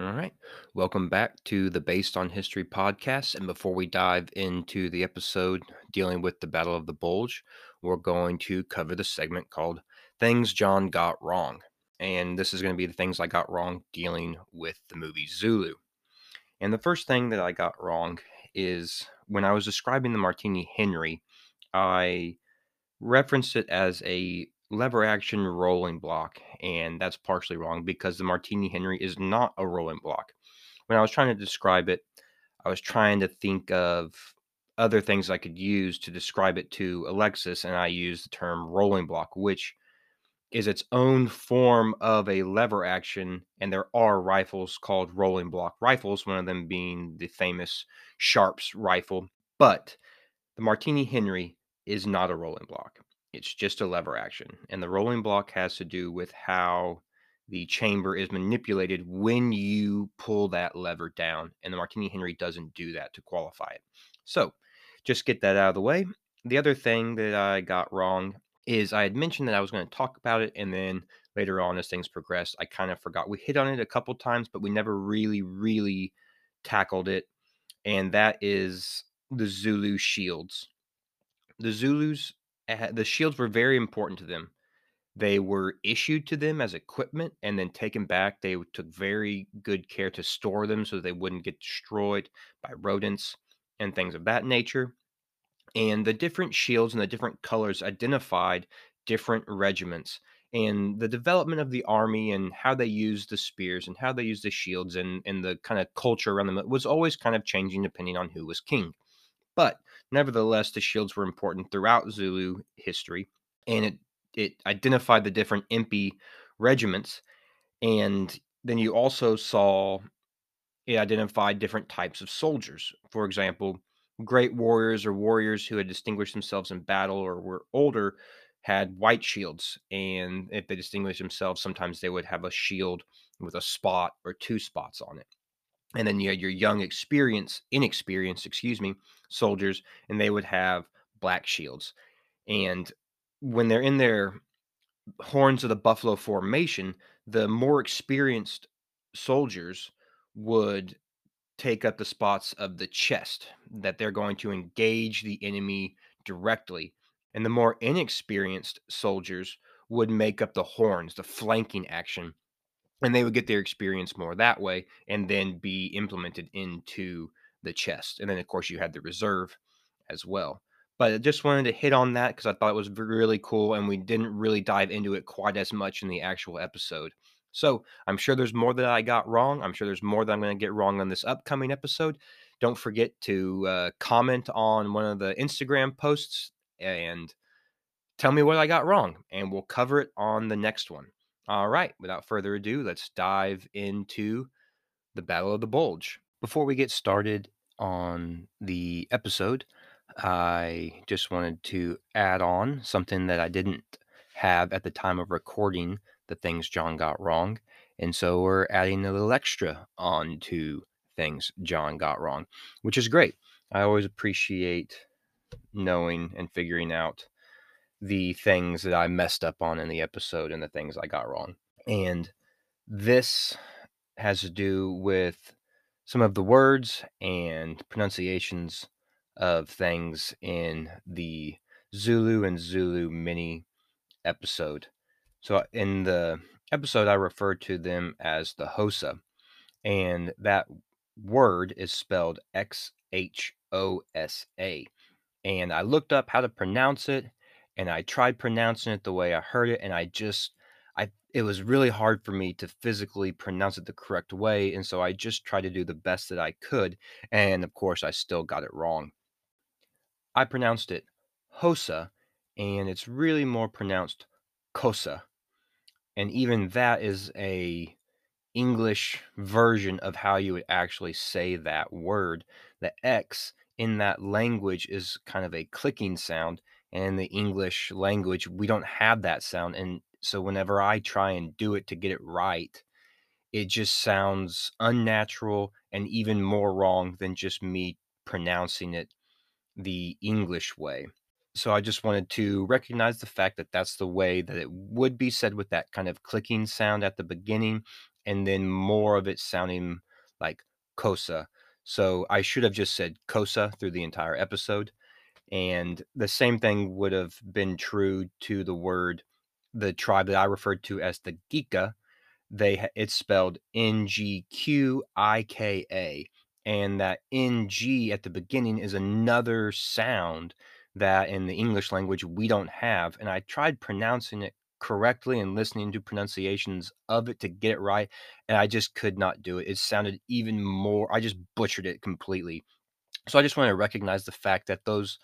All right. Welcome back to the Based on History podcast. And before we dive into the episode dealing with the Battle of the Bulge, we're going to cover the segment called Things John Got Wrong. And this is going to be the things I got wrong dealing with the movie Zulu. And the first thing that I got wrong is when I was describing the Martini Henry, I referenced it as a lever action rolling block, and that's partially wrong because the Martini Henry is not a rolling block. When I was trying to describe it, I was trying to think of other things I could use to describe it to Alexis, and I used the term rolling block, which is its own form of a lever action. And there are rifles called rolling block rifles, one of them being the famous Sharps rifle. But the Martini Henry is not a rolling block. It's just a lever action. And the rolling block has to do with how the chamber is manipulated when you pull that lever down. And the Martini Henry doesn't do that to qualify it. So just get that out of the way. The other thing that I got wrong is I had mentioned that I was going to talk about it. And then later on, as things progressed, I kind of forgot. We hit on it a couple times, but we never really, really tackled it. And that is the Zulu shields. The Zulus the shields were very important to them. They were issued to them as equipment and then taken back. They took very good care to store them so they wouldn't get destroyed by rodents and things of that nature. And the different shields and the different colors identified different regiments and the development of the army and how they used the spears and how they used the shields and, and the kind of culture around them was always kind of changing depending on who was king. But nevertheless, the shields were important throughout Zulu history, and it it identified the different impi regiments, and then you also saw it identified different types of soldiers. For example, great warriors or warriors who had distinguished themselves in battle or were older had white shields, and if they distinguished themselves, sometimes they would have a shield with a spot or two spots on it and then you had your young experience inexperienced excuse me soldiers and they would have black shields. And when they're in their horns of the buffalo formation the more experienced soldiers would take up the spots of the chest that they're going to engage the enemy directly and the more inexperienced soldiers would make up the horns the flanking action and they would get their experience more that way and then be implemented into the chest and then of course you had the reserve as well. But i just wanted to hit on that because i thought it was really cool and we didn't really dive into it quite as much in the actual episode. So i'm sure there's more that i got wrong i'm sure there's more that i'm going to get wrong on this upcoming episode. Don't forget to uh, comment on one of the instagram posts and tell me what i got wrong and we'll cover it on the next one all right, without further ado, let's dive into the Battle of the Bulge. Before we get started on the episode, I just wanted to add on something that I didn't have at the time of recording the things John got wrong. And so we're adding a little extra on to things John got wrong, which is great. I always appreciate knowing and figuring out the things that I messed up on in the episode and the things I got wrong. And this has to do with some of the words and pronunciations of things in the Zulu and Zulu mini episode. So in the episode, I referred to them as the Hosa, and that word is spelled X H O S A. And I looked up how to pronounce it, and I tried pronouncing it the way I heard it, and I just I it was really hard for me to physically pronounce it the correct way, and so I just tried to do the best that I could, and of course I still got it wrong. I pronounced it Hosa, and it's really more pronounced Kosa. And even that is a English version of how you would actually say that word. The X in that language is kind of a clicking sound, and the English language, we don't have that sound. And so whenever I try and do it to get it right, it just sounds unnatural and even more wrong than just me pronouncing it the English way. So I just wanted to recognize the fact that that's the way that it would be said with that kind of clicking sound at the beginning. and then more of it sounding like Kosa. So I should have just said Kosa through the entire episode. And the same thing would have been true to the word, the tribe that I referred to as the Gika. They it's spelled N G Q I K A, and that N G at the beginning is another sound that in the English language we don't have. And I tried pronouncing it correctly and listening to pronunciations of it to get it right, and I just could not do it. It sounded even more. I just butchered it completely. So I just want to recognize the fact that those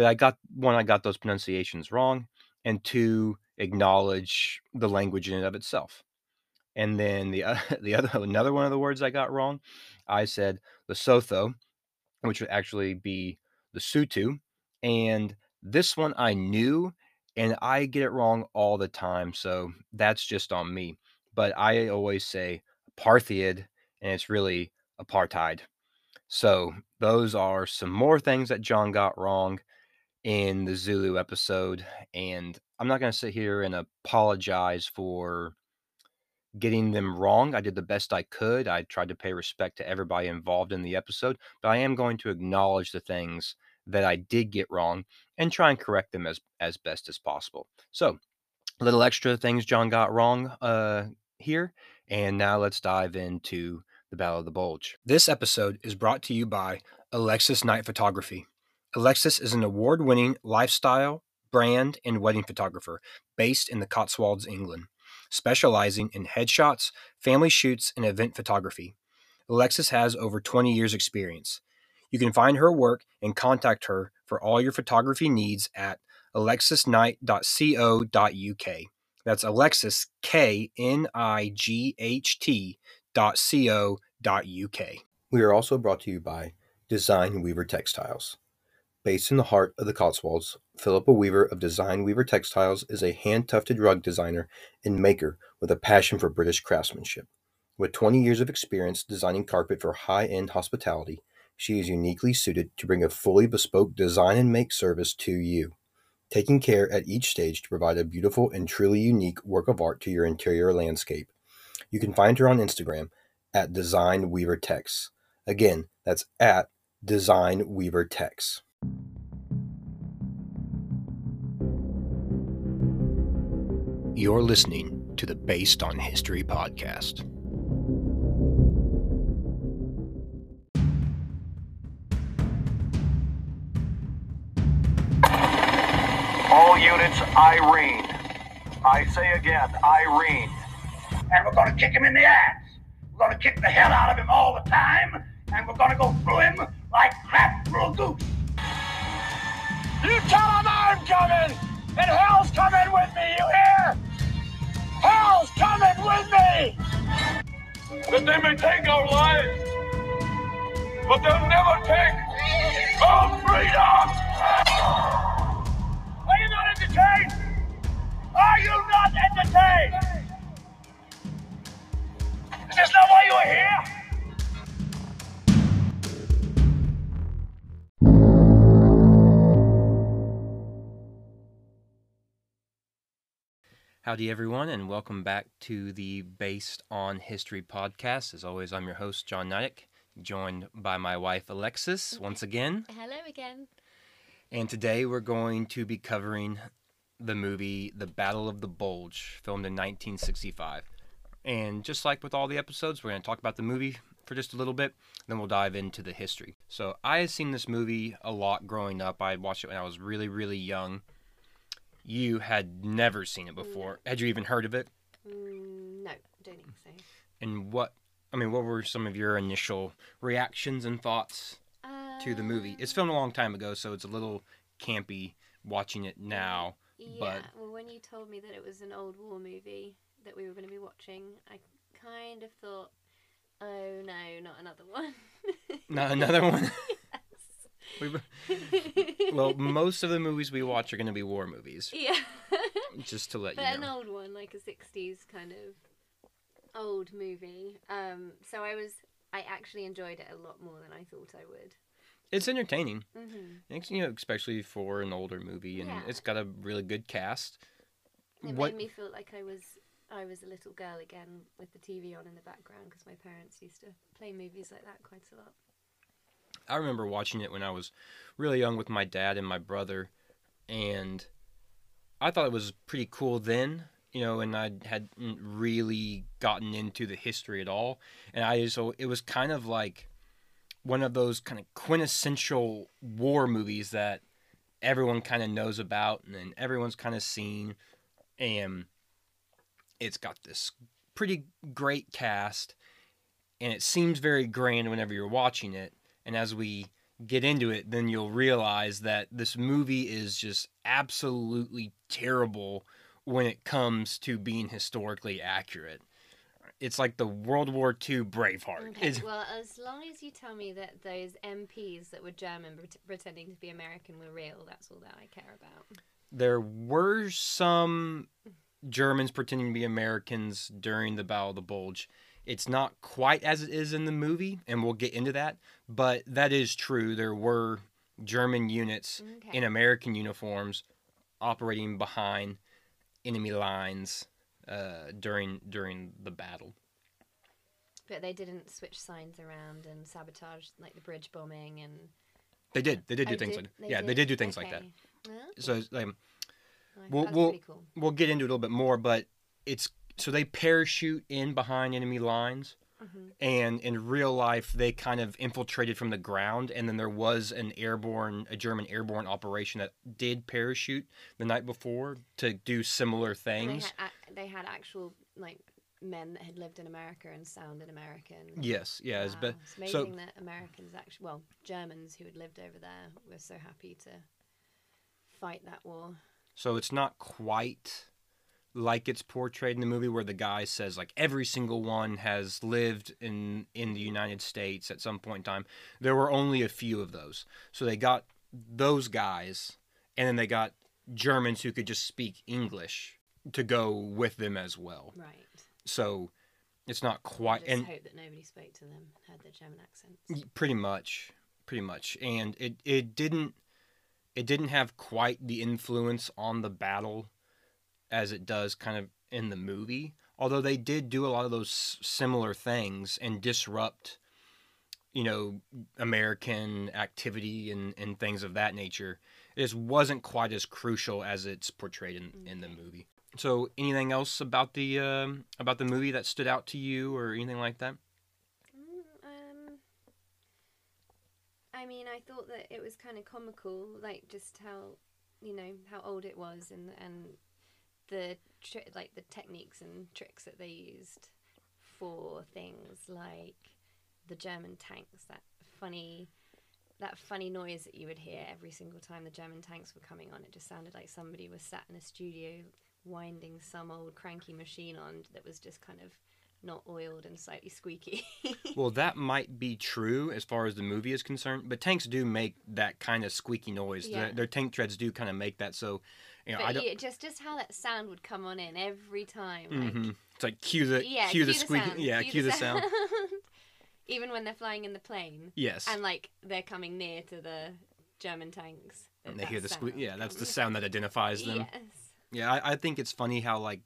that I got one, I got those pronunciations wrong, and two, acknowledge the language in and of itself. And then the uh, the other another one of the words I got wrong, I said Lesotho, which would actually be Lesotho, and this one I knew, and I get it wrong all the time, so that's just on me. But I always say Parthiad, and it's really apartheid. So those are some more things that John got wrong in the Zulu episode. And I'm not going to sit here and apologize for getting them wrong. I did the best I could. I tried to pay respect to everybody involved in the episode, but I am going to acknowledge the things that I did get wrong and try and correct them as as best as possible. So, little extra things John got wrong uh, here, and now let's dive into the Battle of the Bulge. This episode is brought to you by Alexis Knight Photography. Alexis is an award winning lifestyle, brand, and wedding photographer based in the Cotswolds, England, specializing in headshots, family shoots, and event photography. Alexis has over 20 years' experience. You can find her work and contact her for all your photography needs at alexisknight.co.uk. That's Alexis, K N I G H T dot. We are also brought to you by Design Weaver Textiles. Based in the heart of the Cotswolds, Philippa Weaver of Design Weaver Textiles is a hand tufted rug designer and maker with a passion for British craftsmanship. With 20 years of experience designing carpet for high end hospitality, she is uniquely suited to bring a fully bespoke design and make service to you, taking care at each stage to provide a beautiful and truly unique work of art to your interior landscape. You can find her on Instagram at Design Weaver Tex. Again, that's at Design Weaver Tex. You're listening to the Based on History podcast. All units, Irene. I say again, Irene. And we're gonna kick him in the ass. We're gonna kick the hell out of him all the time, and we're gonna go through him like crap through a goose. You tell him I'm coming, and hell's coming with me, you hear? Hell's coming with me! That they may take our lives, but they'll never take our freedom! Are you not entertained? Are you not entertained? Is this not why you are here? Howdy, everyone, and welcome back to the Based on History podcast. As always, I'm your host, John Nyack, joined by my wife, Alexis, once again. Hello again. And today we're going to be covering the movie The Battle of the Bulge, filmed in 1965. And just like with all the episodes, we're going to talk about the movie for just a little bit, then we'll dive into the history. So, I had seen this movie a lot growing up. I watched it when I was really, really young. You had never seen it before. Had you even heard of it? Mm, no, I don't think so. And what, I mean, what were some of your initial reactions and thoughts to the movie? It's filmed a long time ago, so it's a little campy watching it now. Yeah, but- well, when you told me that it was an old war movie that we were going to be watching, I kind of thought, oh no, not another one. Not another one? well, most of the movies we watch are going to be war movies, yeah. just to let but you know. But an old one, like a 60s kind of old movie. Um, so I was, I actually enjoyed it a lot more than I thought I would. It's entertaining, mm-hmm. It's, you know, especially for an older movie, and Yeah. it's got a really good cast. It What- made me feel like I was I was a little girl again with the TV on in the background because my parents used to play movies like that quite a lot. I remember watching it when I was really young with my dad and my brother, and I thought it was pretty cool then, you know, and I hadn't really gotten into the history at all, and I so it was kind of like one of those kind of quintessential war movies that everyone kind of knows about and everyone's kind of seen, and it's got this pretty great cast, and it seems very grand whenever you're watching it and as we get into it, then you'll realize that this movie is just absolutely terrible when it comes to being historically accurate. It's like the World War II Braveheart. Okay, It's- well, as long as you tell me that those MPs that were German pret- pretending to be American were real, that's all that I care about. there were some Germans pretending to be Americans during the Battle of the Bulge. It's not quite as it is in the movie, and we'll get into that, but that is true. There were German units Okay. in American uniforms operating behind enemy lines uh, during during the battle. But they didn't switch signs around and sabotage like the bridge bombing and. They did. They did do Oh, things did- like yeah, they did do things like that. Okay. Well, So um, I- We'll- we'll- cool. we'll get into it a little bit more, but it's so they parachute in behind enemy lines, Mhm. and in real life they kind of infiltrated from the ground, and then there was an airborne, a German airborne operation that did parachute the night before to do similar things. They had, they had actual like men that had lived in America and sounded American. Yes, yeah, it's Wow. be- It's amazing that Americans actually, well, Germans who had lived over there were so happy to fight that war. So it's not quite like it's portrayed in the movie where the guy says like every single one has lived in in the United States at some point in time. There were only a few of those. So they got those guys and then they got Germans who could just speak English to go with them as well. Right. So it's not I quite just and hope that nobody spoke to them and heard their German accents. Pretty much pretty much and it it didn't it didn't have quite the influence on the battle as it does kind of in the movie although they did do a lot of those similar things and disrupt you know american activity and and things of that nature it just wasn't quite as crucial as it's portrayed in, in the movie. So anything else about the um, about the movie that stood out to you or anything like that? Mm, um, I mean, I thought that it was kind of comical, like just how, you know, how old it was and and the tri- like the techniques and tricks that they used for things like the German tanks. That funny, that funny noise that you would hear every single time the German tanks were coming on. It just sounded like somebody was sat in a studio winding some old cranky machine on that was just kind of not oiled and slightly squeaky. Well, that might be true as far as the movie is concerned, but tanks do make that kind of squeaky noise. Yeah. Their, their tank treads do kind of make that. So, you know, I but don't. yeah, just just how that sound would come on in every time. Like, Mhm. It's like cue the Yeah, cue the squeak. sound, Yeah, cue the sound. Even when they're flying in the plane Yes. and like they're coming near to the German tanks. And they hear the squeak. Yeah, that's the sound that identifies them. Yes. Yeah, I, I think it's funny how like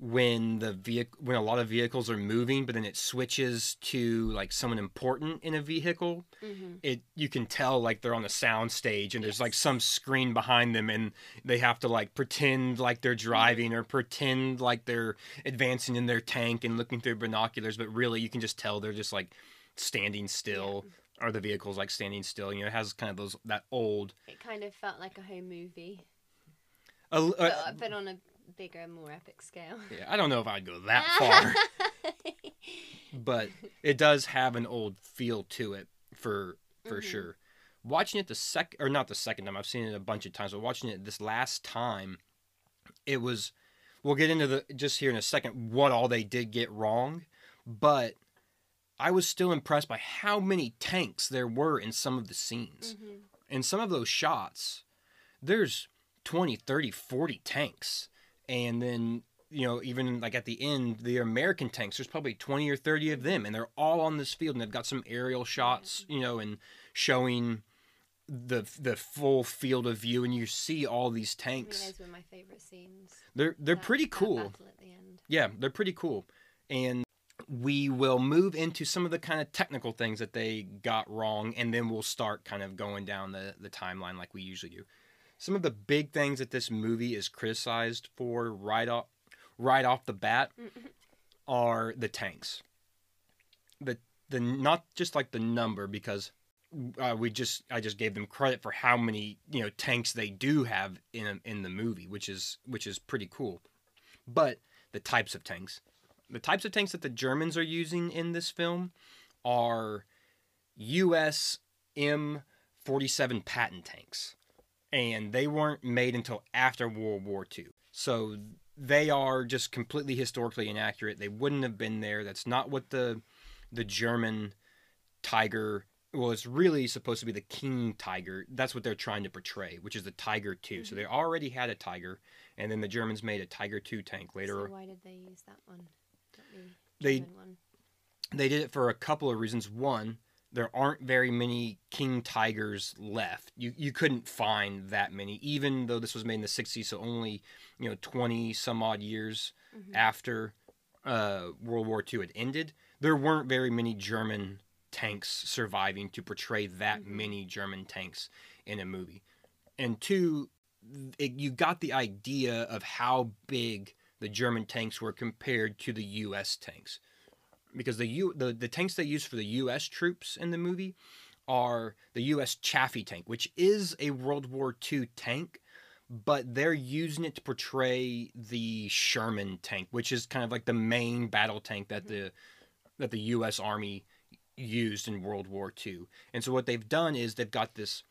when the vehicle when a lot of vehicles are moving, but then it switches to like someone important in a vehicle. hmm it you can tell like they're on a sound stage and there's like some screen behind them and they have to like pretend like they're driving or pretend like they're advancing in their tank and looking through binoculars but really you can just tell they're just like standing still or the vehicle's like standing still you know it has kind of those that old It kind of felt like a home movie, a l- but, uh, but on a bigger, more epic scale. yeah, i don't know if i'd go that far but it does have an old feel to it for for Mhm. sure. Watching it the sec or not the second time, I've seen it a bunch of times, but watching it this last time, it was. We'll get into the just here in a second what all they did get wrong, but I was still impressed by how many tanks there were in some of the scenes. Mhm. In some of those shots, there's 20, 30, 40 tanks. And then, you know, even like at the end, the American tanks, there's probably 20 or 30 of them, and they're all on this field, and they've got some aerial shots, you know, and showing the the full field of view and you see all these I mean, tanks. those were my favorite scenes. They're they're That- pretty cool. the end. Yeah, they're pretty cool. And we will move into some of the kind of technical things that they got wrong, and then we'll start kind of going down the, the timeline like we usually do. Some of the big things that this movie is criticized for right off right off the bat are the tanks. The the not just like the number because uh, we just I just gave them credit for how many you know tanks they do have in in the movie, which is which is pretty cool. But the types of tanks, the types of tanks that the Germans are using in this film are U.S. M47 Patton tanks, and they weren't made until after World War II. So they are just completely historically inaccurate. They wouldn't have been there. That's not what the the German Tiger well, it's really supposed to be the King Tiger. That's what they're trying to portray, which is the Tiger 2. So they mm-hmm. already had a Tiger, and then the Germans made a Tiger 2 tank later. So why did they use that one? Not the They- one. They did it for a couple of reasons. One, there aren't very many King Tigers left. You you couldn't find that many, even though this was made in the 60s, so only you know 20 some odd years Mhm. after uh, World War II had ended. There weren't very many German tanks surviving to portray that Mhm. many German tanks in a movie. And two, it, you got the idea of how big the German tanks were compared to the U.S. tanks, because the U the, the tanks they use for the U.S. troops in the movie are the U.S. Chaffee tank, which is a World War II tank, but they're using it to portray the Sherman tank, which is kind of like the main battle tank that mm-hmm. the that the U.S. Army used in World War II. And so what they've done is they've got this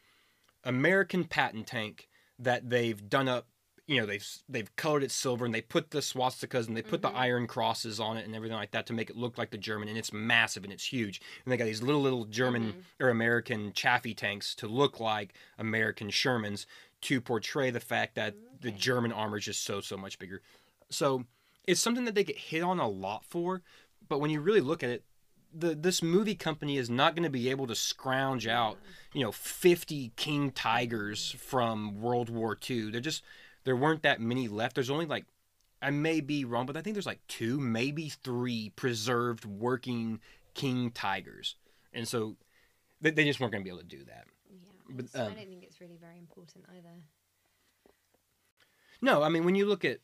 American Patton tank that they've done up. You know, they've they've colored it silver and they put the swastikas and they put Mhm. the iron crosses on it and everything like that to make it look like the German. And it's massive and it's huge. And they got these little little German Mhm. or American Chaffee tanks to look like American Shermans to portray the fact that the German armor is just so so much bigger. So it's something that they get hit on a lot for, but when you really look at it, the this movie company is not going to be able to scrounge out, you know, 50 King Tigers from World War ii they're just there weren't that many left. There's only like I may be wrong, but I think there's like two, maybe three preserved working King Tigers. And so they, they just weren't going to be able to do that. Yeah, But, um, I don't think it's really very important either. No, I mean when you look at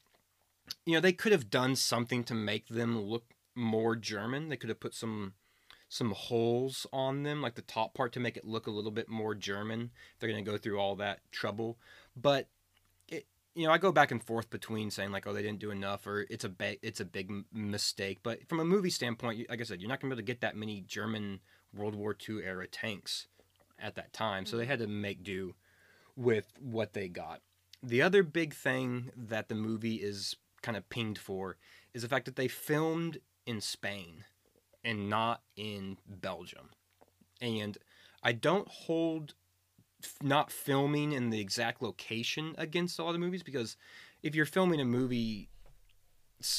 you know, they could have done something to make them look more German. They could have put some some holes on them, like the top part to make it look a little bit more German. They're going to go through all that trouble. But you know, I go back and forth between saying like, oh, they didn't do enough, or it's a ba- it's a big m- mistake. But from a movie standpoint, like I said, you're not going to be able to get that many German World War II era tanks at that time, so they mm-hmm. had to make do with what they got. The other big thing that the movie is kind of pinged for is the fact that they filmed in Spain and not in Belgium. And I don't hold not filming in the exact location against a lot of movies because if you're filming a movie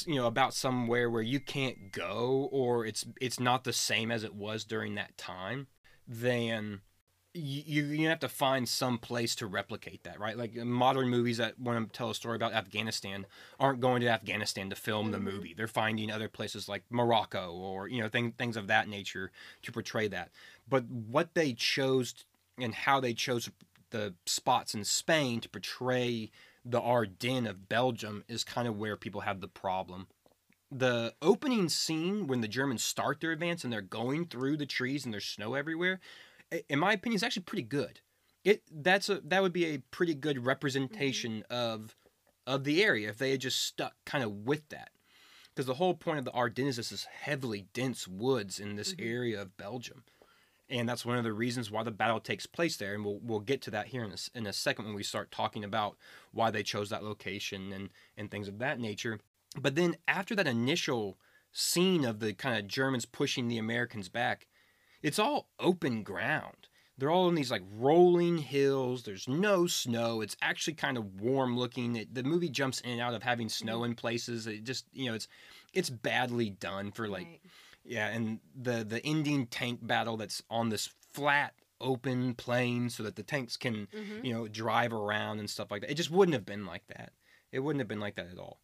you know about somewhere where you can't go or it's it's not the same as it was during that time then you you have to find some place to replicate that, right? Like modern movies that want to tell a story about Afghanistan aren't going to Afghanistan to film the Mhm. movie. They're finding other places like Morocco or you know thing, things of that nature to portray that. But what they chose and how they chose the spots in Spain to portray the Ardennes of Belgium is kind of where people have the problem. The opening scene when the Germans start their advance and they're going through the trees and there's snow everywhere in my opinion, is actually pretty good. It that's a that would be a pretty good representation of of the area if they had just stuck kind of with that. Because the whole point of the Ardennes is this heavily dense woods in this Mhm. area of Belgium, and that's one of the reasons why the battle takes place there. And we'll we'll get to that here in a, in a second when we start talking about why they chose that location and and things of that nature. But then after that initial scene of the kind of Germans pushing the Americans back, it's all open ground. They're all in these like rolling hills. There's no snow. It's actually kind of warm looking. It, the movie jumps in and out of having snow mm-hmm. in places. It just you know it's it's badly done for like right. Yeah, and the the ending tank battle that's on this flat open plain so that the tanks can Mhm. you know drive around and stuff like that. It just wouldn't have been like that. It wouldn't have been like that at all.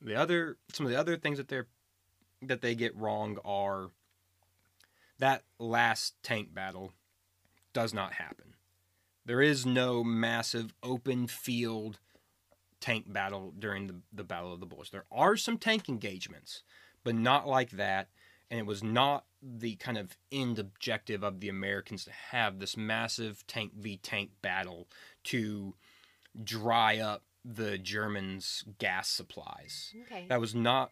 The other some of the other things that they're that they get wrong are that last tank battle does not happen. There is no massive open field tank battle during the, the Battle of the Bulge. There are some tank engagements, but not like that. And it was not the kind of end objective of the Americans to have this massive tank v tank battle to dry up the Germans' gas supplies. Okay. That was not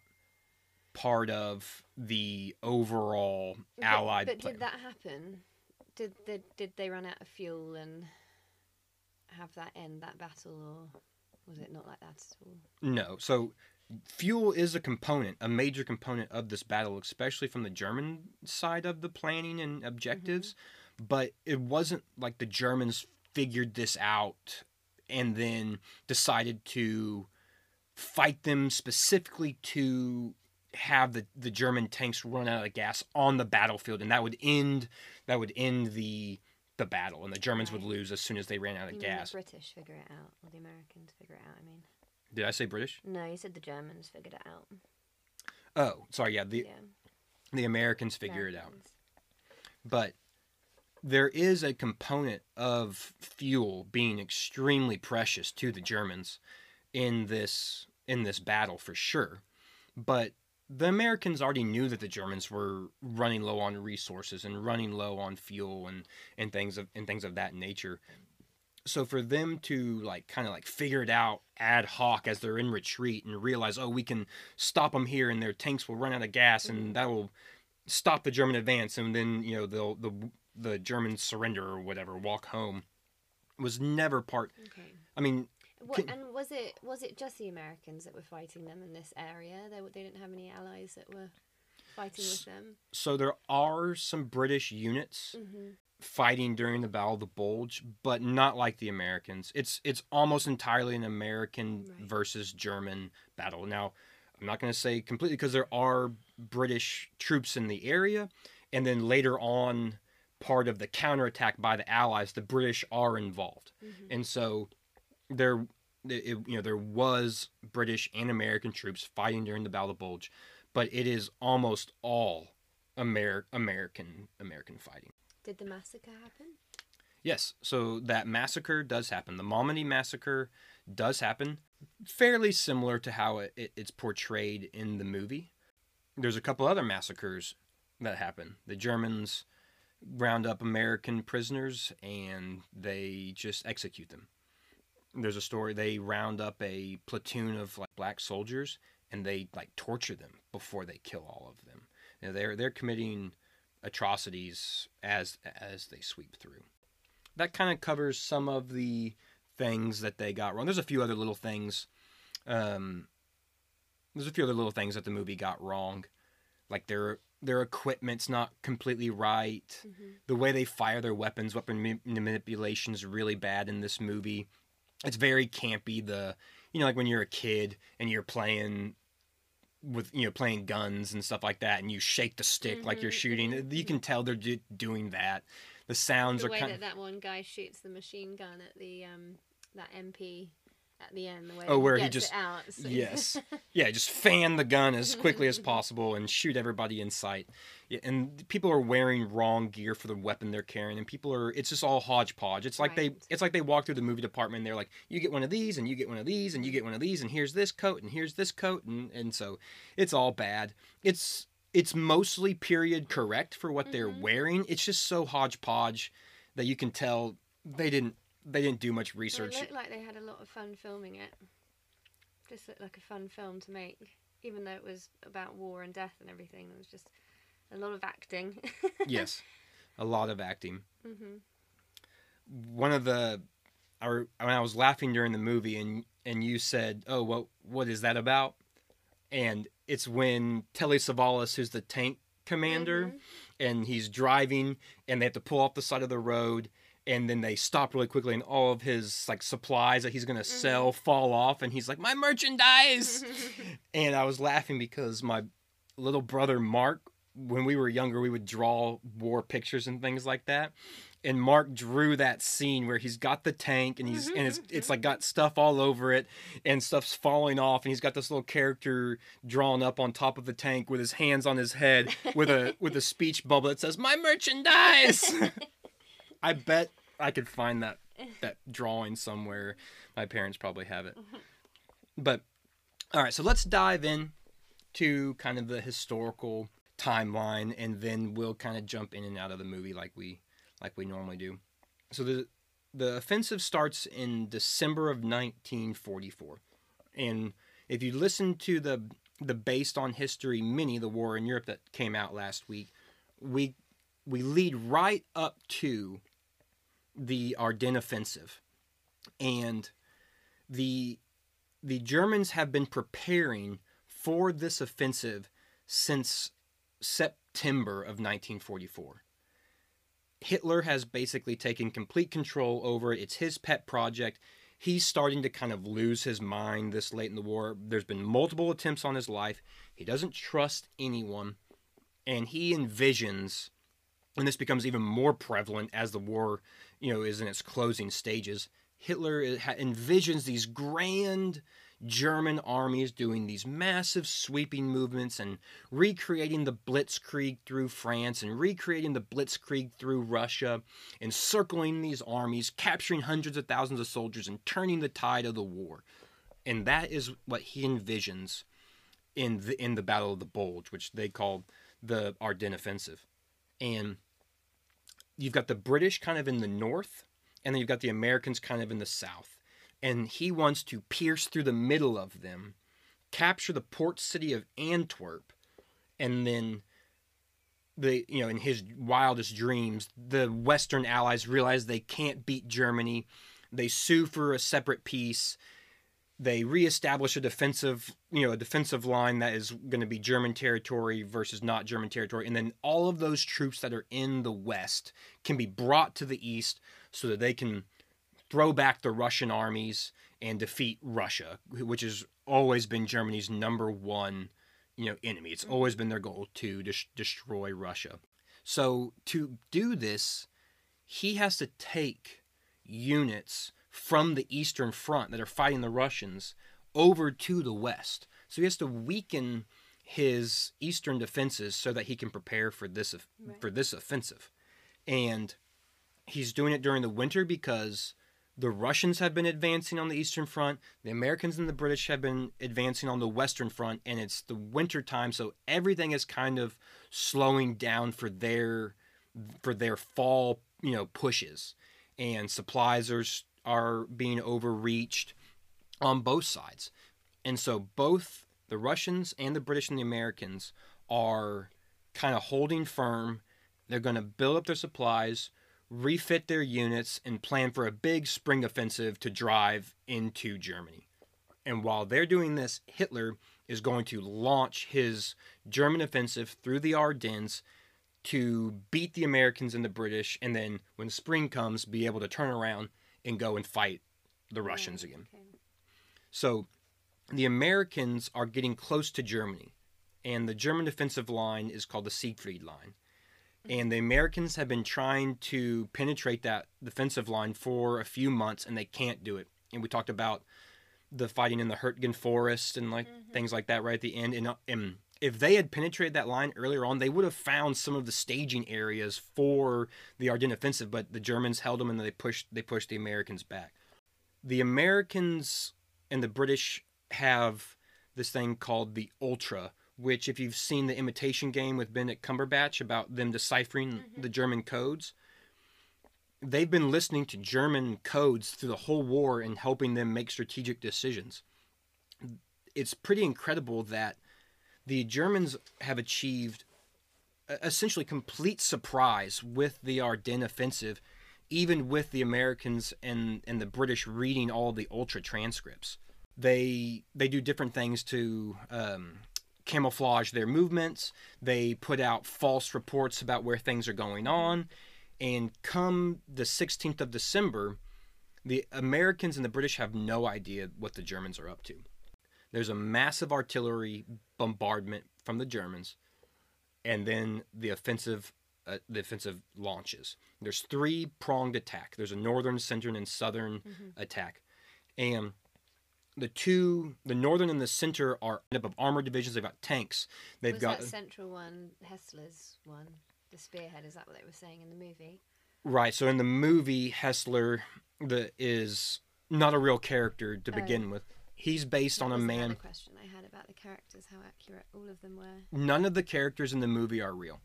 part of the overall But- Allied But, plan. did that happen? Did, did did they run out of fuel and have that end that battle, or was it not like that at all? No. So fuel is a component, a major component of this battle, especially from the German side of the planning and objectives. Mm-hmm. But it wasn't like the Germans figured this out and then decided to fight them specifically to have the, the German tanks run out of gas on the battlefield and that would end that would end the the battle and the Germans would lose as soon as they ran out of You gas. the British figure it out, or the Americans figure it out? I mean, Did I say British? no, you said the Germans figured it out. Oh, sorry, yeah, the yeah, the Americans figure it out. But there is a component of fuel being extremely precious to the Germans in this in this battle for sure. But the Americans already knew that the Germans were running low on resources and running low on fuel and, and things of and things of that nature. So for them to like kind of like figure it out ad hoc as they're in retreat and realize, oh, we can stop them here and their tanks will run out of gas and mm-hmm. that will stop the German advance and then you know they'll the the Germans surrender or whatever, walk home, was never part. Okay. I mean, What, and was it was it just the Americans that were fighting them in this area? They they didn't have any allies that were fighting with them. so there are some British units hmm fighting during the Battle of the Bulge, but not like the Americans. It's it's almost entirely an American Right. versus German battle. Now, I'm not going to say completely because there are British troops in the area, and then later on, part of the counterattack by the Allies, the British are involved, hmm and so there. It, you know there was British and American troops fighting during the Battle of the Bulge, but it is almost all Amer- American American fighting. Did the massacre happen? Yes, so that massacre does happen. The Malmedy massacre does happen, fairly similar to how it, it, it's portrayed in the movie. There's a couple other massacres that happen. The Germans round up American prisoners and they just execute them. There's a story they round up a platoon of like black soldiers and they like torture them before they kill all of them. You know, they're they're committing atrocities as as they sweep through. That kind of covers some of the things that they got wrong. There's a few other little things. Um, there's a few other little things that the movie got wrong, like their their equipment's not completely right. hmm The way they fire their weapons, weapon ma- manipulation is really bad in this movie. It's very campy. The you know like when you're a kid and you're playing with you know playing guns and stuff like that, and you shake the stick like you're Mhm, shooting. mhm, You can tell they're do- doing that. The sounds The are way kind that that one guy shoots the machine gun at the um that MP at the end. The way Oh, where he gets just- out. so- Yes. yeah, just fan the gun as quickly as possible and shoot everybody in sight. Yeah, and people are wearing wrong gear for the weapon they're carrying, and people are. It's just all hodgepodge. It's like they it's like they walk through the movie department. and They're like, you get one of these, and you get one of these, and you get one of these, and here's this coat, and here's this coat, and and so it's all bad. It's it's mostly period correct for what they're Mhm. wearing. It's just so hodgepodge that you can tell they didn't they didn't do much research. It looked like they had a lot of fun filming it. Just looked like a fun film to make, even though it was about war and death and everything. It was just a lot of acting. yes, a lot of acting. hmm one of the I, when I was laughing during the movie and and you said, "Oh, what what is that about?" And it's when Telly Savalas, who's the tank commander, Mhm. and he's driving, and they have to pull off the side of the road, and then they stop really quickly, and all of his like supplies that he's gonna mm-hmm. sell fall off, and he's like, "My merchandise!" and I was laughing because my little brother Mark when we were younger, we would draw war pictures and things like that. And Mark drew that scene where he's got the tank and he's and it's it's like mm-hmm. got stuff all over it and stuff's falling off and he's got this little character drawn up on top of the tank with his hands on his head with a with a speech bubble that says "My merchandise." I bet I could find that that drawing somewhere. My parents probably have it. But all right, so let's dive in to kind of the historical timeline and then we'll kind of jump in and out of the movie like we like we normally do. So the the offensive starts in December of 1944. And if you listen to the the based on history mini the war in Europe that came out last week, we we lead right up to the Ardennes offensive. And the the Germans have been preparing for this offensive since September of 1944. Hitler has basically taken complete control over it. It's his pet project. He's starting to kind of lose his mind this late in the war. There's been multiple attempts on his life. He doesn't trust anyone. And he envisions, and this becomes even more prevalent as the war, you know, is in its closing stages. Hitler uh, envisions these grand German armies doing these massive sweeping movements and recreating the blitzkrieg through France and recreating the blitzkrieg through Russia, encircling these armies, capturing hundreds of thousands of soldiers, and turning the tide of the war. And that is what he envisions in the in the Battle of the Bulge, which they call the Ardennes offensive. And you've got the British kind of in the north, and then you've got the Americans kind of in the south and he wants to pierce through the middle of them, capture the port city of Antwerp, and then the you know in his wildest dreams, the Western Allies realize they can't beat Germany. They sue for a separate peace. They reestablish a defensive, you know, a defensive line that is going to be German territory versus not German territory, and then all of those troops that are in the West can be brought to the East so that they can throw back the Russian armies and defeat Russia, which has always been Germany's number one, you know, enemy. It's always been their goal to des- destroy Russia. So to do this, he has to take units from the Eastern Front that are fighting the Russians over to the West. So he has to weaken his eastern defenses so that he can prepare for this right. for this offensive. And he's doing it during the winter because the Russians have been advancing on the Eastern Front, the Americans and the British have been advancing on the Western Front, and it's the winter time, so everything is kind of slowing down for their for their fall, you know, pushes. And supplies are are being overreached on both sides. And so both the Russians and the British and the Americans are kind of holding firm. They're going to build up their supplies refit their units, and plan for a big spring offensive to drive into Germany. And while they're doing this, Hitler is going to launch his German offensive through the Ardennes to beat the Americans and the British, and then when spring comes, be able to turn around and go and fight the Russians again. Okay. So the Americans are getting close to Germany, and the German defensive line is called the Siegfried Line and the Americans have been trying to penetrate that defensive line for a few months, and they can't do it. And we talked about the fighting in the Hurtgen Forest and like mm-hmm. things like that right at the end. And, uh, and if they had penetrated that line earlier on, they would have found some of the staging areas for the Ardennes offensive. But the Germans held them, and they pushed they pushed the Americans back. The Americans and the British have this thing called the Ultra, which if you've seen the imitation game with Benedict Cumberbatch about them deciphering mm-hmm. the German codes, they've been listening to German codes through the whole war and helping them make strategic decisions. It's pretty incredible that the Germans have achieved essentially complete surprise with the Ardennes offensive, even with the Americans and, and the British reading all the ultra transcripts. They they do different things to um, camouflage their movements. They put out false reports about where things are going on. And come the 16th of December, the Americans and the British have no idea what the Germans are up to. There's a massive artillery bombardment from the Germans, and then the offensive uh, the offensive launches. There's three pronged attack. There's a northern, central, and southern attack, and the two the northern and the center are made up of armored divisions. They've got tanks. They've was got that central one Hessler's one, the spearhead? Is that what they were saying in the movie? right. So in the movie, Hessler the is not a real character to Oh. begin with. He's based That on a was man. Another question I had about the characters, how accurate all of them were. none of the characters in the movie are real.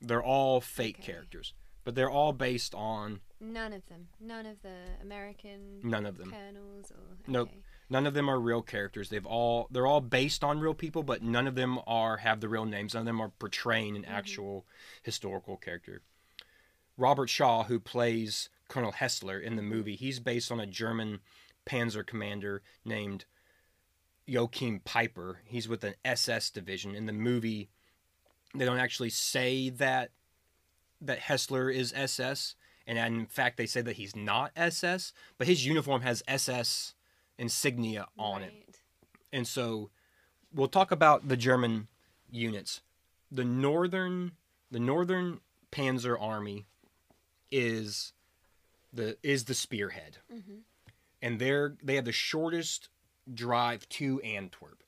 They're all fake Okay. characters, but they're all based on None of them. None of the American none of them. colonels or Nope. None of them are real characters. They've all they're all based on real people, but none of them are have the real names. None of them are portraying an mm-hmm. actual historical character. Robert Shaw, who plays Colonel Hessler in the movie, he's based on a German panzer commander named Joachim Peiper. He's with an SS division. In the movie, they don't actually say that that Hessler is SS, and in fact, they say that he's not SS, but his uniform has SS insignia on it. And so we'll talk about the German units. The northern the northern Panzer army is the is the spearhead. Mm-hmm. And they're they have the shortest drive to Antwerp.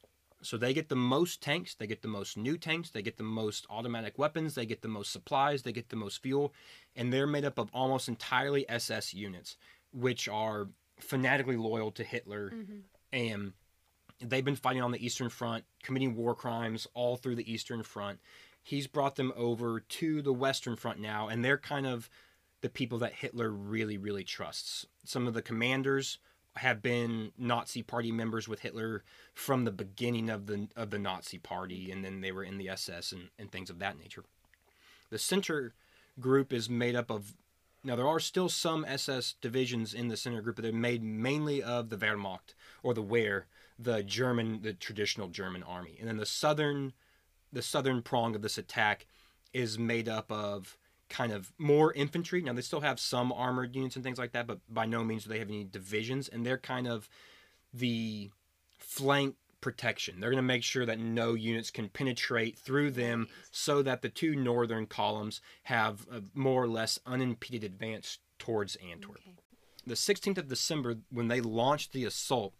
So they get the most tanks, they get the most new tanks, they get the most automatic weapons, they get the most supplies, they get the most fuel, and they're made up of almost entirely SS units, which are fanatically loyal to Hitler mm-hmm. and they've been fighting on the Eastern Front, committing war crimes all through the Eastern Front. He's brought them over to the Western Front now, and they're kind of the people that Hitler really, really trusts. Some of the commanders have been Nazi Party members with Hitler from the beginning of the of the Nazi Party, and then they were in the SS and, and things of that nature. The center group is made up of now there are still some SS divisions in the center group, but they're made mainly of the Wehrmacht or the Wehr, the German, the traditional German army, and then the southern, the southern prong of this attack is made up of kind of more infantry. Now they still have some armored units and things like that, but by no means do they have any divisions, and they're kind of the flank protection. They're going to make sure that no units can penetrate through them so that the two northern columns have a more or less unimpeded advance towards Antwerp. Okay. The 16th of December, when they launched the assault,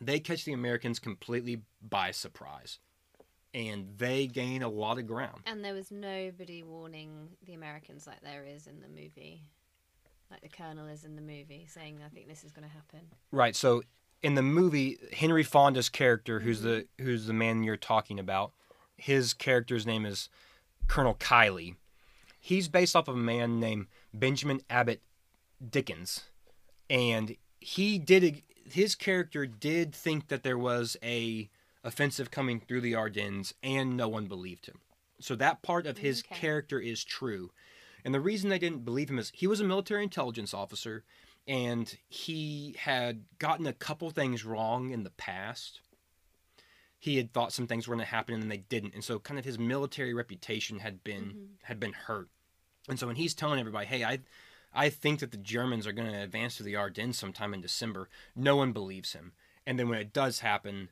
they catch the Americans completely by surprise. And they gain a lot of ground. And there was nobody warning the Americans like there is in the movie. Like the colonel is in the movie saying, I think this is going to happen. Right. So in the movie, Henry Fonda's character, who's the mm-hmm. who's the man you're talking about, his character's name is Colonel Kiley. He's based off of a man named Benjamin Abbott Dickson, and he did his character did think that there was a offensive coming through the Ardennes, and no one believed him. So that part of his Okay. character is true. And the reason they didn't believe him is he was a military intelligence officer and he had gotten a couple things wrong in the past. He had thought some things were going to happen and then they didn't, and so kind of his military reputation had been mm-hmm. had been hurt. And so when he's telling everybody, "Hey, I I think that the Germans are going to advance to the Ardennes sometime in December," no one believes him. And then when it does happen,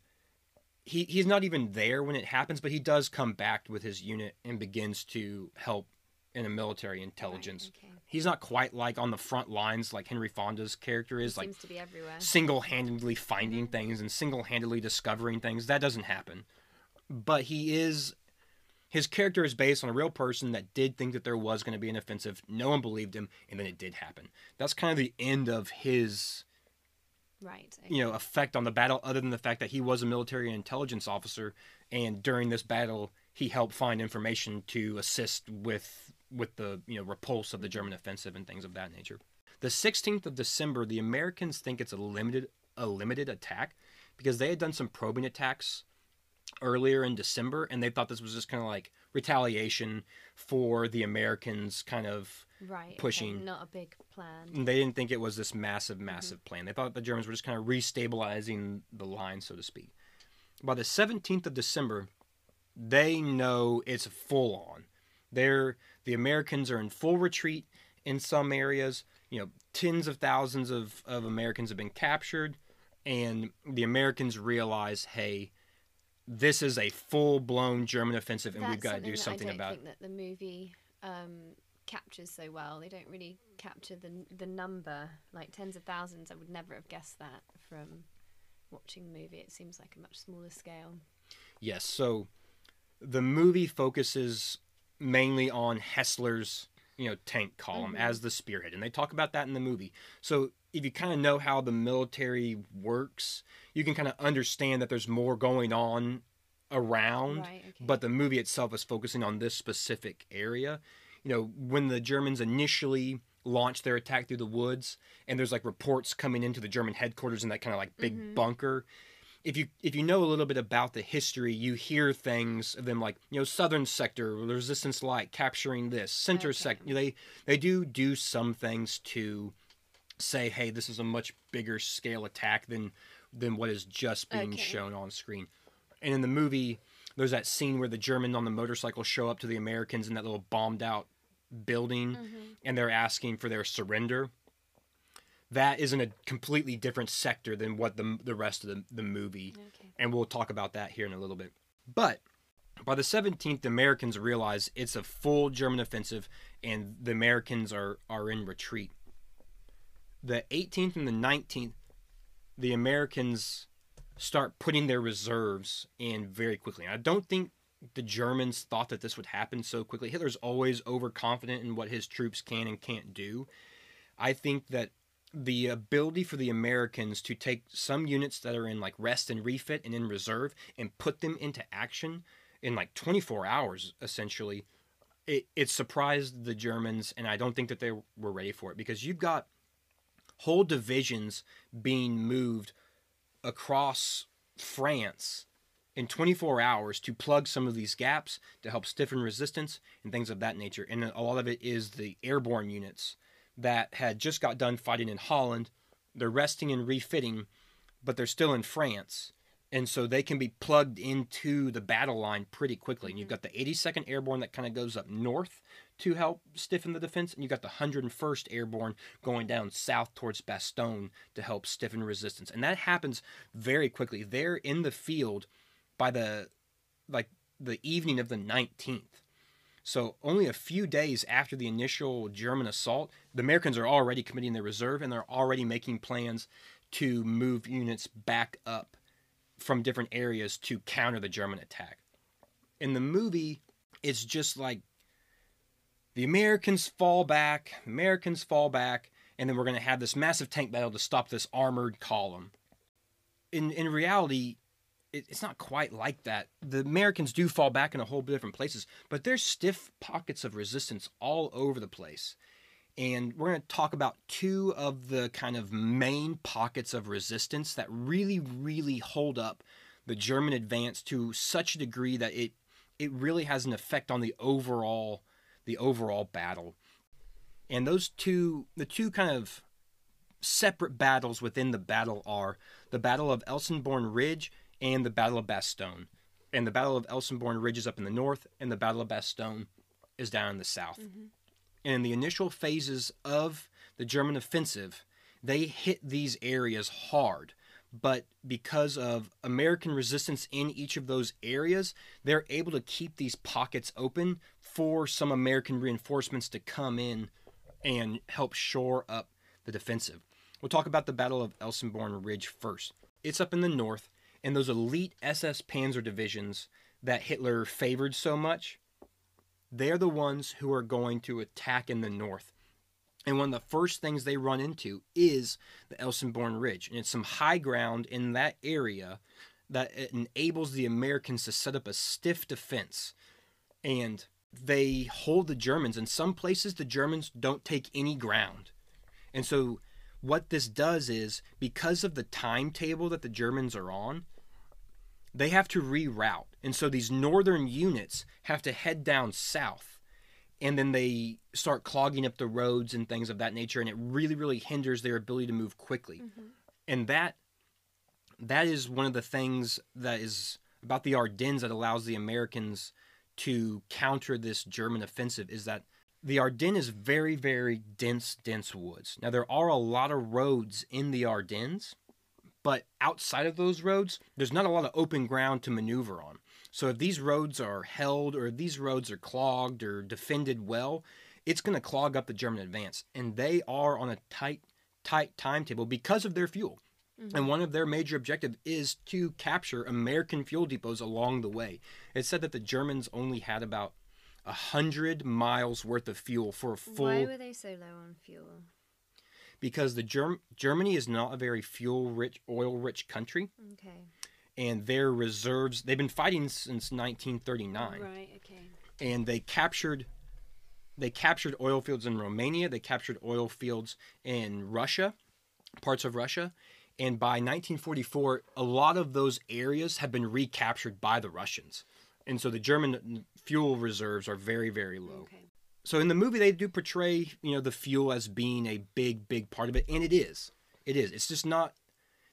he he's not even there when it happens, but he does come back with his unit and begins to help in a military intelligence. okay. He's not quite like on the front lines like Henry Fonda's character is, like Seems to be everywhere. single-handedly finding mm-hmm. things and single-handedly discovering things. That doesn't happen. But he is his character is based on a real person that did think that there was going to be an offensive. No one believed him, and then it did happen. That's kind of the end of his Right. you know effect on the battle other than the fact that he was a military intelligence officer and during this battle he helped find information to assist with with the you know repulse of the mm-hmm. German offensive and things of that nature. The 16th of December the Americans think it's a limited a limited attack because they had done some probing attacks earlier in December and they thought this was just kind of like retaliation for the Americans kind of Right. okay, pushing- Not a big plan. they didn't think it was this massive, mm-hmm. massive plan. They thought the Germans were just kind of restabilizing the line, so to speak. By the 17th of December, they know it's full on. They're the Americans are in full retreat in some areas. You know, tens of thousands of, of Americans have been captured, and the Americans realize, hey, this is a full blown German offensive, and That's we've got to do something I don't about. think that the movie um, captures so well. They don't really capture the the number, like tens of thousands. I would never have guessed that from watching the movie. It seems like a much smaller scale. Yes. So the movie focuses mainly on Hessler's, you know, tank column Mhm. as the spearhead, and they talk about that in the movie. So if you kind of know how the military works, you can kind of understand that there's more going on around. Right. Okay. But the movie itself is focusing on this specific area. You know, when the Germans initially launched their attack through the woods, and there's like reports coming into the German headquarters in that kind of like big Mhm. bunker if you if you know a little bit about the history, you hear things of them like you know southern sector resistance light capturing this center Okay. sector. They they do do some things to say, hey, this is a much bigger scale attack than than what is just being Okay. shown on screen. And in the movie, there's that scene where the German on the motorcycle show up to the Americans in that little bombed out building, Mhm. and they're asking for their surrender that is in a completely different sector than what the the rest of the, the movie Okay. and we'll talk about that here in a little bit but by the 17th the americans realize it's a full german offensive and the americans are are in retreat the 18th and the 19th the americans start putting their reserves in very quickly. I don't think the germans thought that this would happen so quickly. Hitler's always overconfident in what his troops can and can't do. I think that the ability for the Americans to take some units that are in like rest and refit and in reserve and put them into action in like 24 hours essentially it, it surprised the Germans and I don't think that they were ready for it. Because you've got whole divisions being moved across France in 24 hours to plug some of these gaps to help stiffen resistance and things of that nature and a lot of it is the airborne units that had just got done fighting in Holland. They're resting and refitting, but they're still in France. And so they can be plugged into the battle line pretty quickly. And you've mm-hmm. got the 82nd Airborne that kind of goes up north to help stiffen the defense. And you've got the 101st Airborne going down south towards Bastogne to help stiffen resistance. And that happens very quickly. They're in the field by the like the evening of the 19th. So only a few days after the initial German assault, the Americans are already committing their reserve and they're already making plans to move units back up from different areas to counter the German attack. In the movie, it's just like the Americans fall back, Americans fall back, and then we're going to have this massive tank battle to stop this armored column. In in reality, it, it's not quite like that. The Americans do fall back in a whole different places, but there's stiff pockets of resistance all over the place. And we're going to talk about two of the kind of main pockets of resistance that really, really hold up the German advance to such a degree that it it really has an effect on the overall the overall battle. And those two the two kind of separate battles within the battle are the Battle of Elsenborn Ridge and the Battle of Bastogne. And the Battle of Elsenborn Ridge is up in the north, and the Battle of Bastogne is down in the south. Mm-hmm. And in the initial phases of the German offensive, they hit these areas hard. But because of American resistance in each of those areas, they're able to keep these pockets open for some American reinforcements to come in and help shore up the defensive. We'll talk about the Battle of Elsenborn Ridge first. It's up in the north, and those elite SS Panzer divisions that Hitler favored so much, they're the ones who are going to attack in the north. And one of the first things they run into is the Elsenborn Ridge. And it's some high ground in that area that enables the Americans to set up a stiff defense. And they hold the Germans. In some places, the Germans don't take any ground. And so, what this does is because of the timetable that the Germans are on, they have to reroute. And so, these northern units have to head down south and then they start clogging up the roads and things of that nature and it really really hinders their ability to move quickly mm-hmm. and that that is one of the things that is about the ardennes that allows the americans to counter this german offensive is that the ardennes is very very dense dense woods now there are a lot of roads in the ardennes But outside of those roads, there's not a lot of open ground to maneuver on. So if these roads are held or these roads are clogged or defended well, it's going to clog up the German advance. And they are on a tight, tight timetable because of their fuel. Mm-hmm. And one of their major objectives is to capture American fuel depots along the way. It said that the Germans only had about a hundred miles worth of fuel for a full Why were they so low on fuel? because the Germ- Germany is not a very fuel rich, oil rich country, Okay. and their reserves they've been fighting since 1939, Right. Okay. and they captured they captured oil fields in Romania, they captured oil fields in Russia, parts of Russia, and by 1944, a lot of those areas had been recaptured by the Russians, and so the German fuel reserves are very very low. Okay. so in the movie they do portray you know the fuel as being a big big part of it and it is. It is. It's just not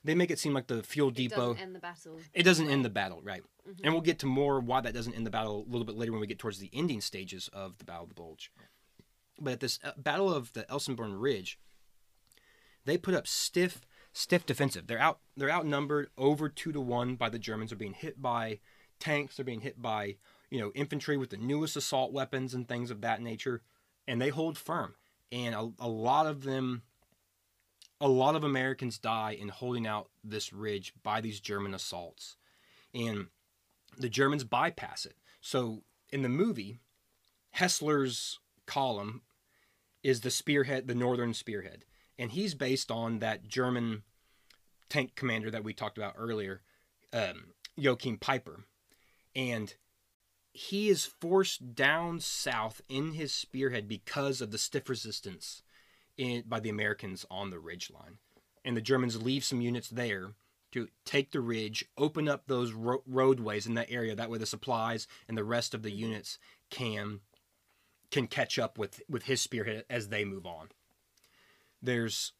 they make it seem like the fuel It depot doesn't end the battle. it doesn't end the battle right. And we'll get to more why that doesn't end the battle a little bit later when we get towards the ending stages of the battle of the bulge. But at this uh, battle of the elsenborn ridge they put up stiff stiff defensive. They're out they're outnumbered over two to one by the germans they're being hit by tanks they're being hit by you know infantry with the newest assault weapons and things of that nature and they hold firm. And a, a lot of them a lot of americans die in holding out this ridge by these german assaults. And the germans bypass it. So in the movie hessler's column is the spearhead the northern spearhead. And he's based on that german tank commander that we talked about earlier um, joachim peiper and he is forced down south in his spearhead because of the stiff resistance in, by the Americans on the ridge line. And the Germans leave some units there to take the ridge, open up those ro- roadways in that area. That way, the supplies and the rest of the units can can catch up with with his spearhead as they move on. There's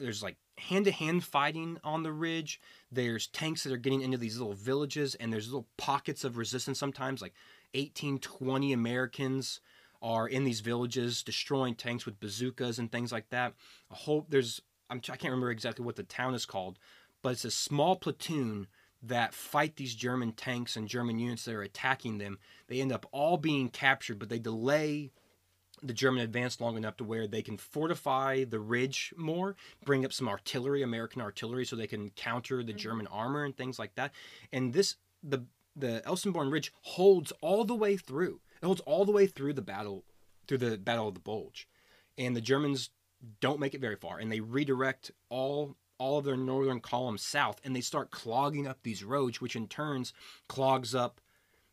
there's like hand to hand fighting on the ridge. There's tanks that are getting into these little villages, and there's little pockets of resistance sometimes, like 18, 20 Americans are in these villages destroying tanks with bazookas and things like that. A whole there's I'm, I can't remember exactly what the town is called, but it's a small platoon that fight these German tanks and German units that are attacking them. They end up all being captured, but they delay the German advance long enough to where they can fortify the ridge more, bring up some artillery, American artillery, so they can counter the mm-hmm. German armor and things like that. And this the the Elsenborn Ridge holds all the way through. It holds all the way through the battle through the Battle of the Bulge. And the Germans don't make it very far and they redirect all all of their northern column south and they start clogging up these roads which in turns clogs up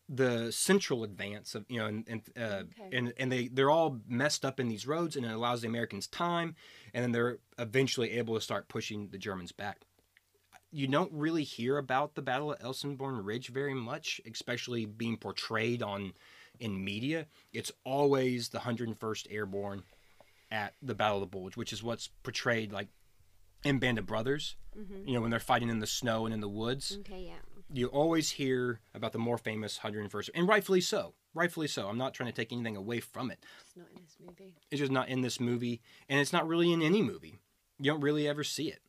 the central advance of you know and and uh, Okay. and, and they they're all messed up in these roads and it allows the Americans time and then they're eventually able to start pushing the Germans back. You don't really hear about the Battle of Elsenborn Ridge very much, especially being portrayed on in media. It's always the 101st Airborne at the Battle of the Bulge, which is what's portrayed like in Band of Brothers. You know, when they're fighting in the snow and in the woods Okay. Yeah. You always hear about the more famous 101st, and rightfully so. Rightfully so. I'm not trying to take anything away from it. It's not in this movie. It's just not in this movie, and it's not really in any movie. You don't really ever see it,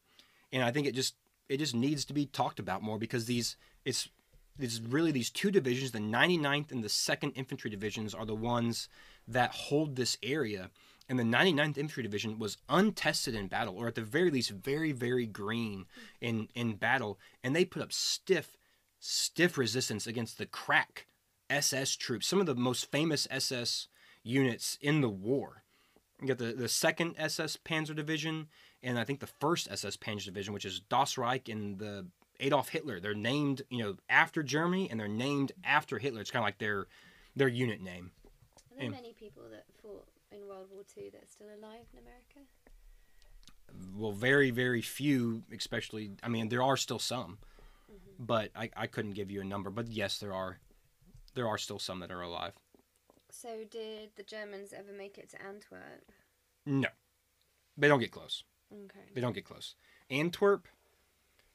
and I think it just it just needs to be talked about more because these it's it's really these two divisions, the 99th and the Second Infantry divisions, are the ones that hold this area. And the 99th Infantry Division was untested in battle, or at the very least, very, very green in in battle, and they put up stiff, stiff resistance against the crack SS troops, some of the most famous SS units in the war. You got the, the second SS Panzer Division and I think the first SS Panzer Division, which is Das Reich and the Adolf Hitler. They're named, you know, after Germany and they're named after Hitler. It's kind of like their their unit name. Are there Yeah. many people that fought in World War II that are still alive in America? Well, very very few, especially. I mean, there are still some, but I, I couldn't give you a number. But yes, there are there are still some that are alive. So did the Germans ever make it to Antwerp? No, they don't get close. Okay. They don't get close. Antwerp,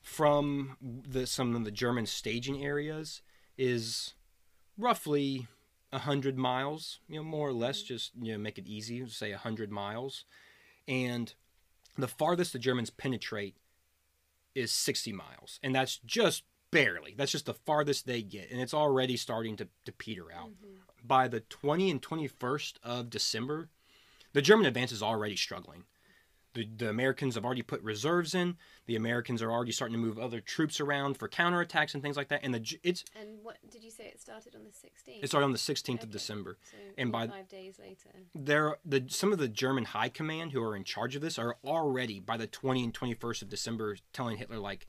from the some of the German staging areas, is roughly a hundred miles. You know, more or less. Mm-hmm. Just you know, make it easy. Say a hundred miles, and the farthest the Germans penetrate is 60 miles, and that's just barely. That's just the farthest they get, and it's already starting to, to peter out. Mm-hmm. By the 20 and 21st of December, the German advance is already struggling. The, the Americans have already put reserves in. The Americans are already starting to move other troops around for counterattacks and things like that. And the it's And what did you say? It started on the 16th. it started on the 16th of December. So and by- five days later. there the some of the German high command who are in charge of this are already by the 20 and 21st of December telling Hitler like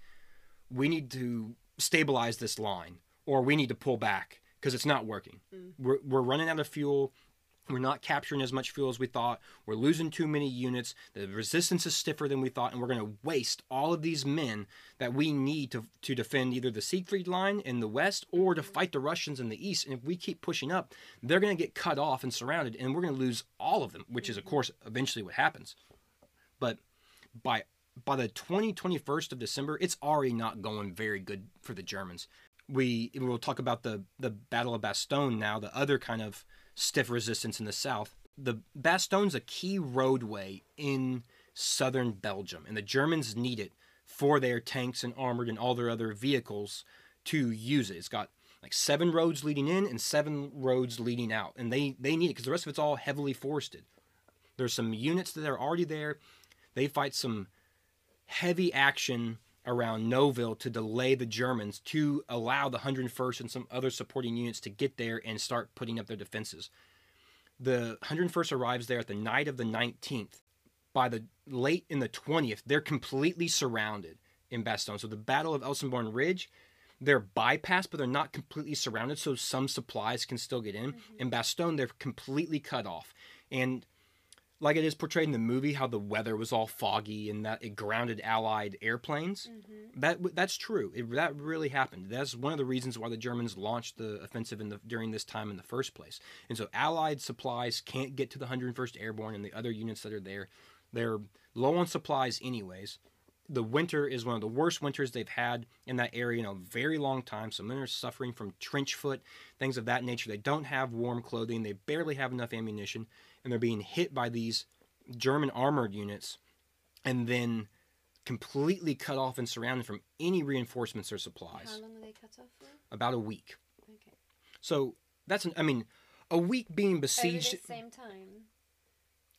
we need to stabilize this line or we need to pull back because it's not working. Mm. We're, we're running out of fuel. We're not capturing as much fuel as we thought. We're losing too many units. The resistance is stiffer than we thought, and we're going to waste all of these men that we need to, to defend either the Siegfried line in the west or to fight the Russians in the east. And if we keep pushing up, they're going to get cut off and surrounded, and we're going to lose all of them, which is, of course, eventually what happens. But by by the 20, 21st of December, it's already not going very good for the Germans. We we'll talk about the the Battle of Bastogne now, the other kind of stiff resistance in the south. The Bastogne's a key roadway in southern Belgium, and the Germans need it for their tanks and armored and all their other vehicles to use it. It's got like seven roads leading in and seven roads leading out, and they they need it because the rest of it's all heavily forested. There's some units that are already there. They fight some heavy action around Noville to delay the Germans to allow the 101st and some other supporting units to get there and start putting up their defenses. The 101st arrives there at the night of the 19th. By the late in the 20th, they're completely surrounded in Bastogne. So the Battle of Elsenborn Ridge, they're bypassed, but they're not completely surrounded, so some supplies can still get in. Mm-hmm. In Bastogne, they're completely cut off. And like it is portrayed in the movie, how the weather was all foggy and that it grounded Allied airplanes. Mm-hmm. That that's true. It, that really happened. That's one of the reasons why the Germans launched the offensive in the during this time in the first place. And so Allied supplies can't get to the 101st Airborne and the other units that are there. They're low on supplies anyways. The winter is one of the worst winters they've had in that area in a very long time. So men are suffering from trench foot, things of that nature. They don't have warm clothing. They barely have enough ammunition, and they're being hit by these German armored units, and then completely cut off and surrounded from any reinforcements or supplies. How long are they cut off for? About a week. Okay. So that's an. I mean, a week being Over besieged the same time.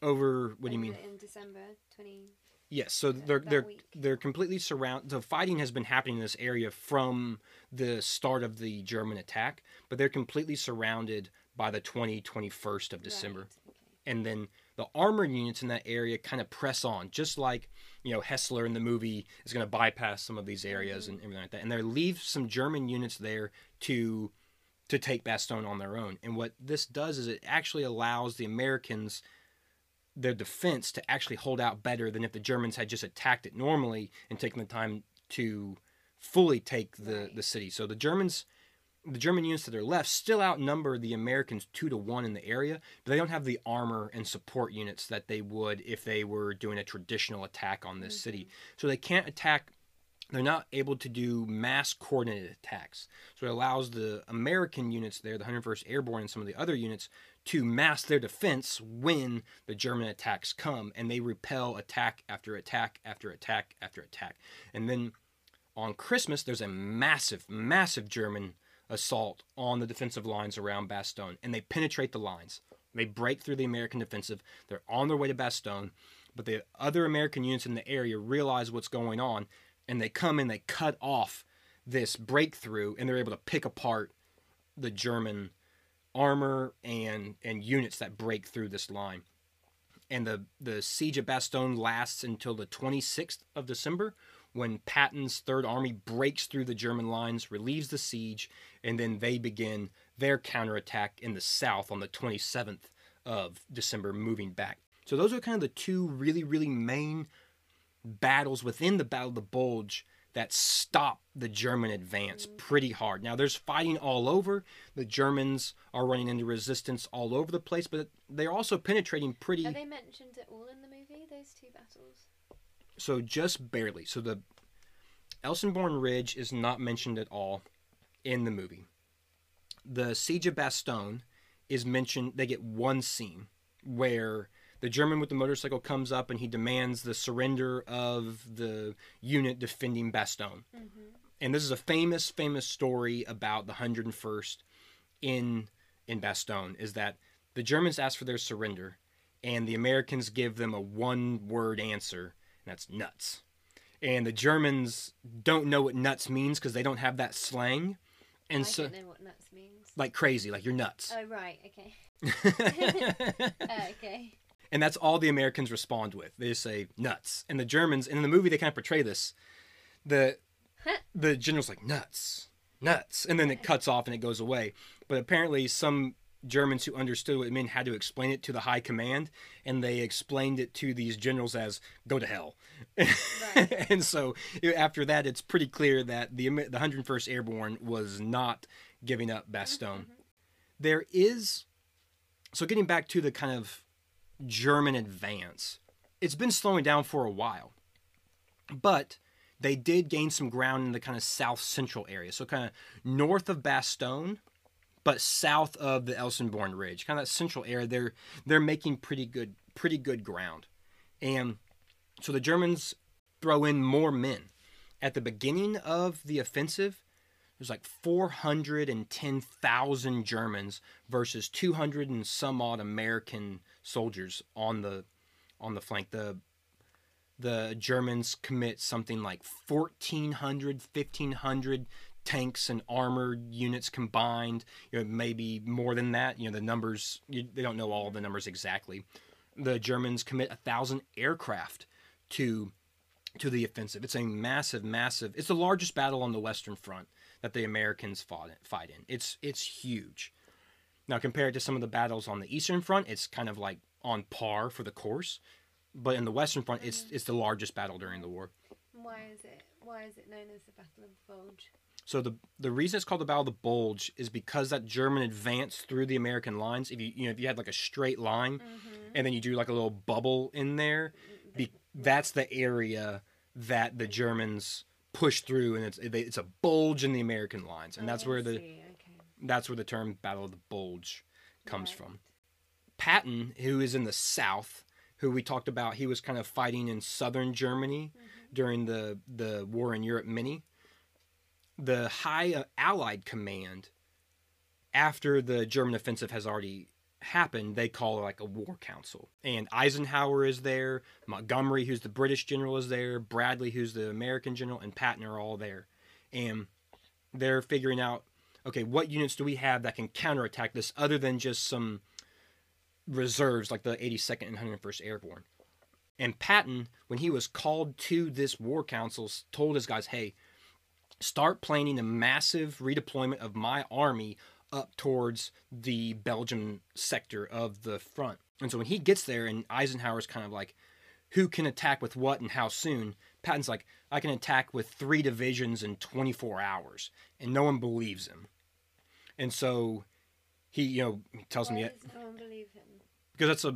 over. What do you mean? In December 20. Yes, so they're they're week. they're completely surrounded. The fighting has been happening in this area from the start of the German attack, but they're completely surrounded by the 20 21st of December. Right. And then the armored units in that area kind of press on, just like you know Hessler in the movie is going to bypass some of these areas and mm-hmm. everything like that, and they leave some German units there to to take Bastogne on their own. And what this does is it actually allows the Americans their defense to actually hold out better than if the Germans had just attacked it normally and taken the time to fully take the, the city. So the Germans the German units that are left still outnumber the Americans two to one in the area, but they don't have the armor and support units that they would if they were doing a traditional attack on this city. Mm-hmm. So they can't attack. They're not able to do mass coordinated attacks. So it allows the American units there, the 101st Airborne and some of the other units, to mass their defense when the German attacks come, and they repel attack after attack after attack after attack. And then on Christmas, there's a massive, massive German assault on the defensive lines around Bastogne, and they penetrate the lines. They break through the American defensive. They're on their way to Bastogne, but the other American units in the area realize what's going on, and they come in, they cut off this breakthrough, and they're able to pick apart the German armor and and units that break through this line. And the the siege of Bastogne lasts until the 26th of December, when Patton's Third Army breaks through the German lines, relieves the siege, and then they begin their counterattack in the south on the 27th of December, moving back. So those are kind of the two really, really main battles within the Battle of the Bulge that stop the German advance pretty hard. Now there's fighting all over. The Germans are running into resistance all over the place, but they're also penetrating pretty Are they mentioned at all in the movie, those two battles? So just barely. So the Elsenborn Ridge is not mentioned at all in the movie. The Siege of Bastogne is mentioned. They get one scene where the German with the motorcycle comes up and he demands the surrender of the unit defending Bastogne. Mm-hmm. And this is a famous, famous story about the 101st in in Bastogne. Is that the Germans ask for their surrender, and the Americans give them a one-word answer, that's nuts. And the Germans don't know what nuts means because they don't have that slang, and I so don't know what nuts means. like crazy, like you're nuts. Oh right, okay. Uh, okay. and that's all the Americans respond with. They just say nuts. And the Germans, and in the movie, they kind of portray this. The the general's like nuts, nuts, and then it cuts off and it goes away. But apparently, some Germans who understood what it meant had to explain it to the high command, and they explained it to these generals as "go to hell." and so after that, it's pretty clear that the the 101st Airborne was not giving up Bastogne. Mm-hmm, mm-hmm. There is so getting back to the kind of German advance, it's been slowing down for a while, but they did gain some ground in the kind of south central area. So kind of north of Bastogne, but south of the Elsenborn Ridge, kind of that central area. They're they're making pretty good pretty good ground, and so the Germans throw in more men. At the beginning of the offensive, there's like 410,000 Germans versus 200 and some odd American soldiers on the on the flank. The the Germans commit something like 1400 1500 tanks and armored units combined, you know maybe more than that, you know the numbers you, they don't know all the numbers exactly. The Germans commit a 1000 aircraft to to the offensive. It's a massive massive. It's the largest battle on the western front that the Americans fought fight in. It's it's huge. Now compared to some of the battles on the eastern front, it's kind of like on par for the course, but in the western front, it's mm. it's the largest battle during the war. Why is it? Why is it known as the Battle of the Bulge? So the the reason it's called the Battle of the Bulge is because that German advanced through the American lines. If you you know if you had like a straight line, mm-hmm. and then you do like a little bubble in there, be, that's the area that the Germans push through, and it's they, it's a bulge in the American lines, and that's Oh, where the okay. that's where the term Battle of the Bulge comes Right. from. Patton, who is in the south, who we talked about, he was kind of fighting in southern Germany mm-hmm. during the the war in Europe mini. The High uh, Allied Command, after the German offensive has already happened, they call like a war council. And Eisenhower is there, Montgomery, who's the British general, is there, Bradley, who's the American general, and Patton are all there. And they're figuring out okay, what units do we have that can counterattack this other than just some reserves like the 82nd and 101st Airborne? And Patton, when he was called to this war council, told his guys, hey, start planning a massive redeployment of my army up towards the Belgium sector of the front. And so when he gets there, and Eisenhower's kind of like, who can attack with what and how soon? Patton's like, I can attack with three divisions in 24 hours. And no one believes him. And so he, you know, he tells Why me does no one believe him? because that's a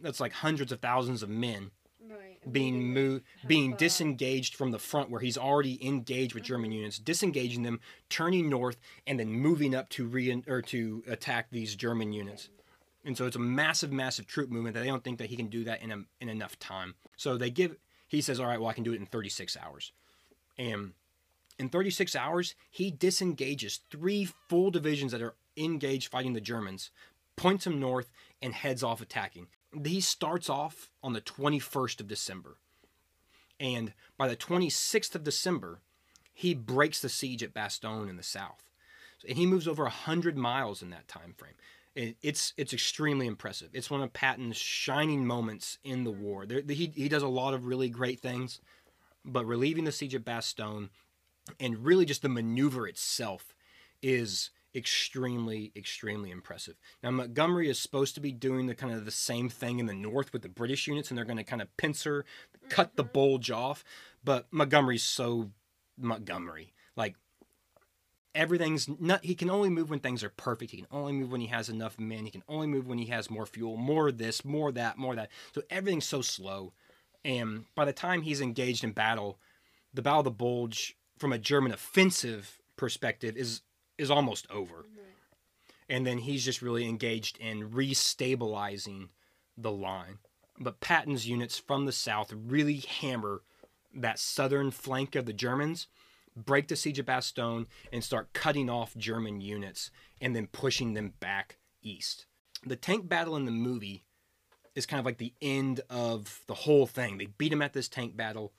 that's like hundreds of thousands of men Right. being moved being disengaged from the front where he's already engaged with German units, disengaging them, turning north, and then moving up to re or to attack these German units. And so it's a massive, massive troop movement that they don't think that he can do that in a, in enough time. So they give he says, All right, well I can do it in 36 hours. And in 36 hours, he disengages three full divisions that are engaged fighting the Germans, points them north, and heads off attacking. He starts off on the 21st of December. And by the 26th of December, he breaks the siege at Bastogne in the south. And he moves over 100 miles in that time frame. It's it's extremely impressive. It's one of Patton's shining moments in the war. There, he, he does a lot of really great things, but relieving the siege at Bastogne and really just the maneuver itself is extremely extremely impressive. Now montgomery is supposed to be doing the kind of the same thing in the north with the british units and they're going to kind of pincer cut the mm-hmm. bulge off. But montgomery's so montgomery. Like everything's not he can only move when things are perfect. He can only move when he has enough men. He can only move when he has more fuel more this more that more that. So everything's so slow. And by the time he's engaged in battle the battle of the bulge from a german offensive perspective is is almost over and then he's just really engaged in restabilizing the line. But Patton's units from the south really hammer that southern flank of the Germans, break the siege of Bastogne, and start cutting off German units and then pushing them back east. The tank battle in the movie is kind of like the end of the whole thing. They beat him at this tank battle,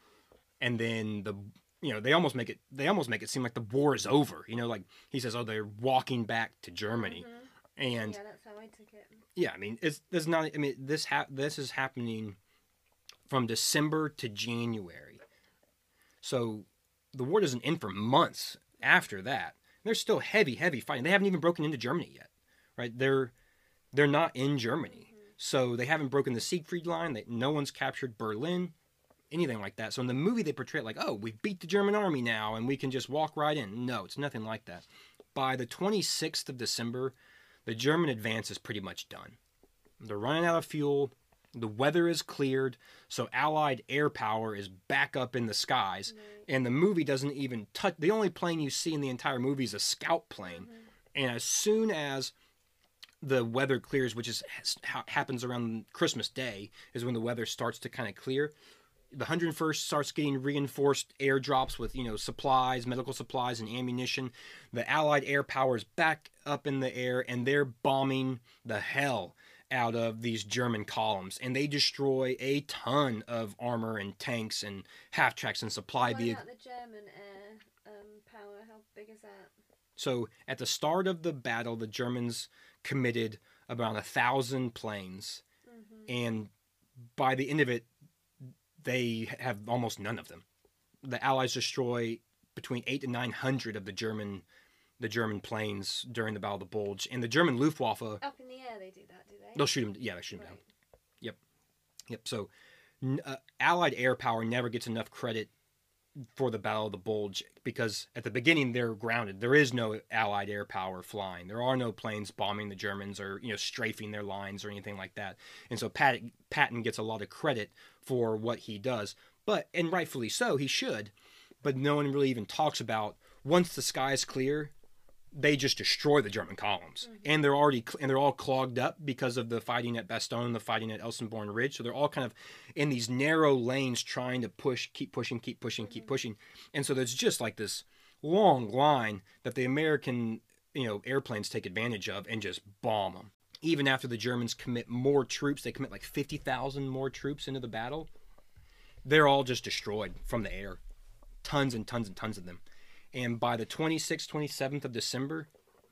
and then the you know they almost make it they almost make it seem like the war is over. You know, like he says, oh, they're walking back to Germany, mm-hmm. and yeah, that's how I took it. yeah, I mean, it's there's not. I mean, this ha- this is happening from December to January, so the war doesn't end for months after that. There's still heavy, heavy fighting. They haven't even broken into Germany yet, right? They're they're not in Germany, mm-hmm. so they haven't broken the Siegfried line. That no one's captured Berlin, anything like that. So in the movie, they portray it like, oh, we beat the German army now, and we can just walk right in. No, it's nothing like that. By the 26th of December, the German advance is pretty much done. They're running out of fuel. The weather is cleared, so Allied air power is back up in the skies. Mm-hmm. And the movie doesn't even touch. The only plane you see in the entire movie is a scout plane. Mm-hmm. And as soon as the weather clears, which is ha- happens around Christmas Day, is when the weather starts to kind of clear. The 101st starts getting reinforced airdrops with you know supplies, medical supplies, and ammunition. The Allied air power is back up in the air, and they're bombing the hell out of these German columns, and they destroy a ton of armor and tanks and half tracks and supply vehicles. the German air um, power? How big is that? So at the start of the battle, the Germans committed about a thousand planes, and by the end of it, they have almost none of them. The Allies destroy between eight to nine hundred of the German, the German planes during the Battle of the Bulge, and the German Luftwaffe Up in the air, they do that, do they? they'll shoot them. Yeah, they shoot them down. Right. Yep. So, uh, Allied air power never gets enough credit for the Battle of the Bulge because at the beginning they're grounded. There is no Allied air power flying. There are no planes bombing the Germans or you know strafing their lines or anything like that. And so Pat- Patton gets a lot of credit for what he does, but and rightfully so, he should. But no one really even talks about once the sky is clear, they just destroy the German columns, mm-hmm. and they're already cl- and they're all clogged up because of the fighting at Bastogne, the fighting at Elsenborn Ridge. So they're all kind of in these narrow lanes trying to push, keep pushing, keep pushing, keep mm-hmm. pushing, and so there's just like this long line that the American you know airplanes take advantage of and just bomb them. Even after the Germans commit more troops, they commit like fifty thousand more troops into the battle. They're all just destroyed from the air, tons and tons and tons of them. And by the 26th, 27th of December,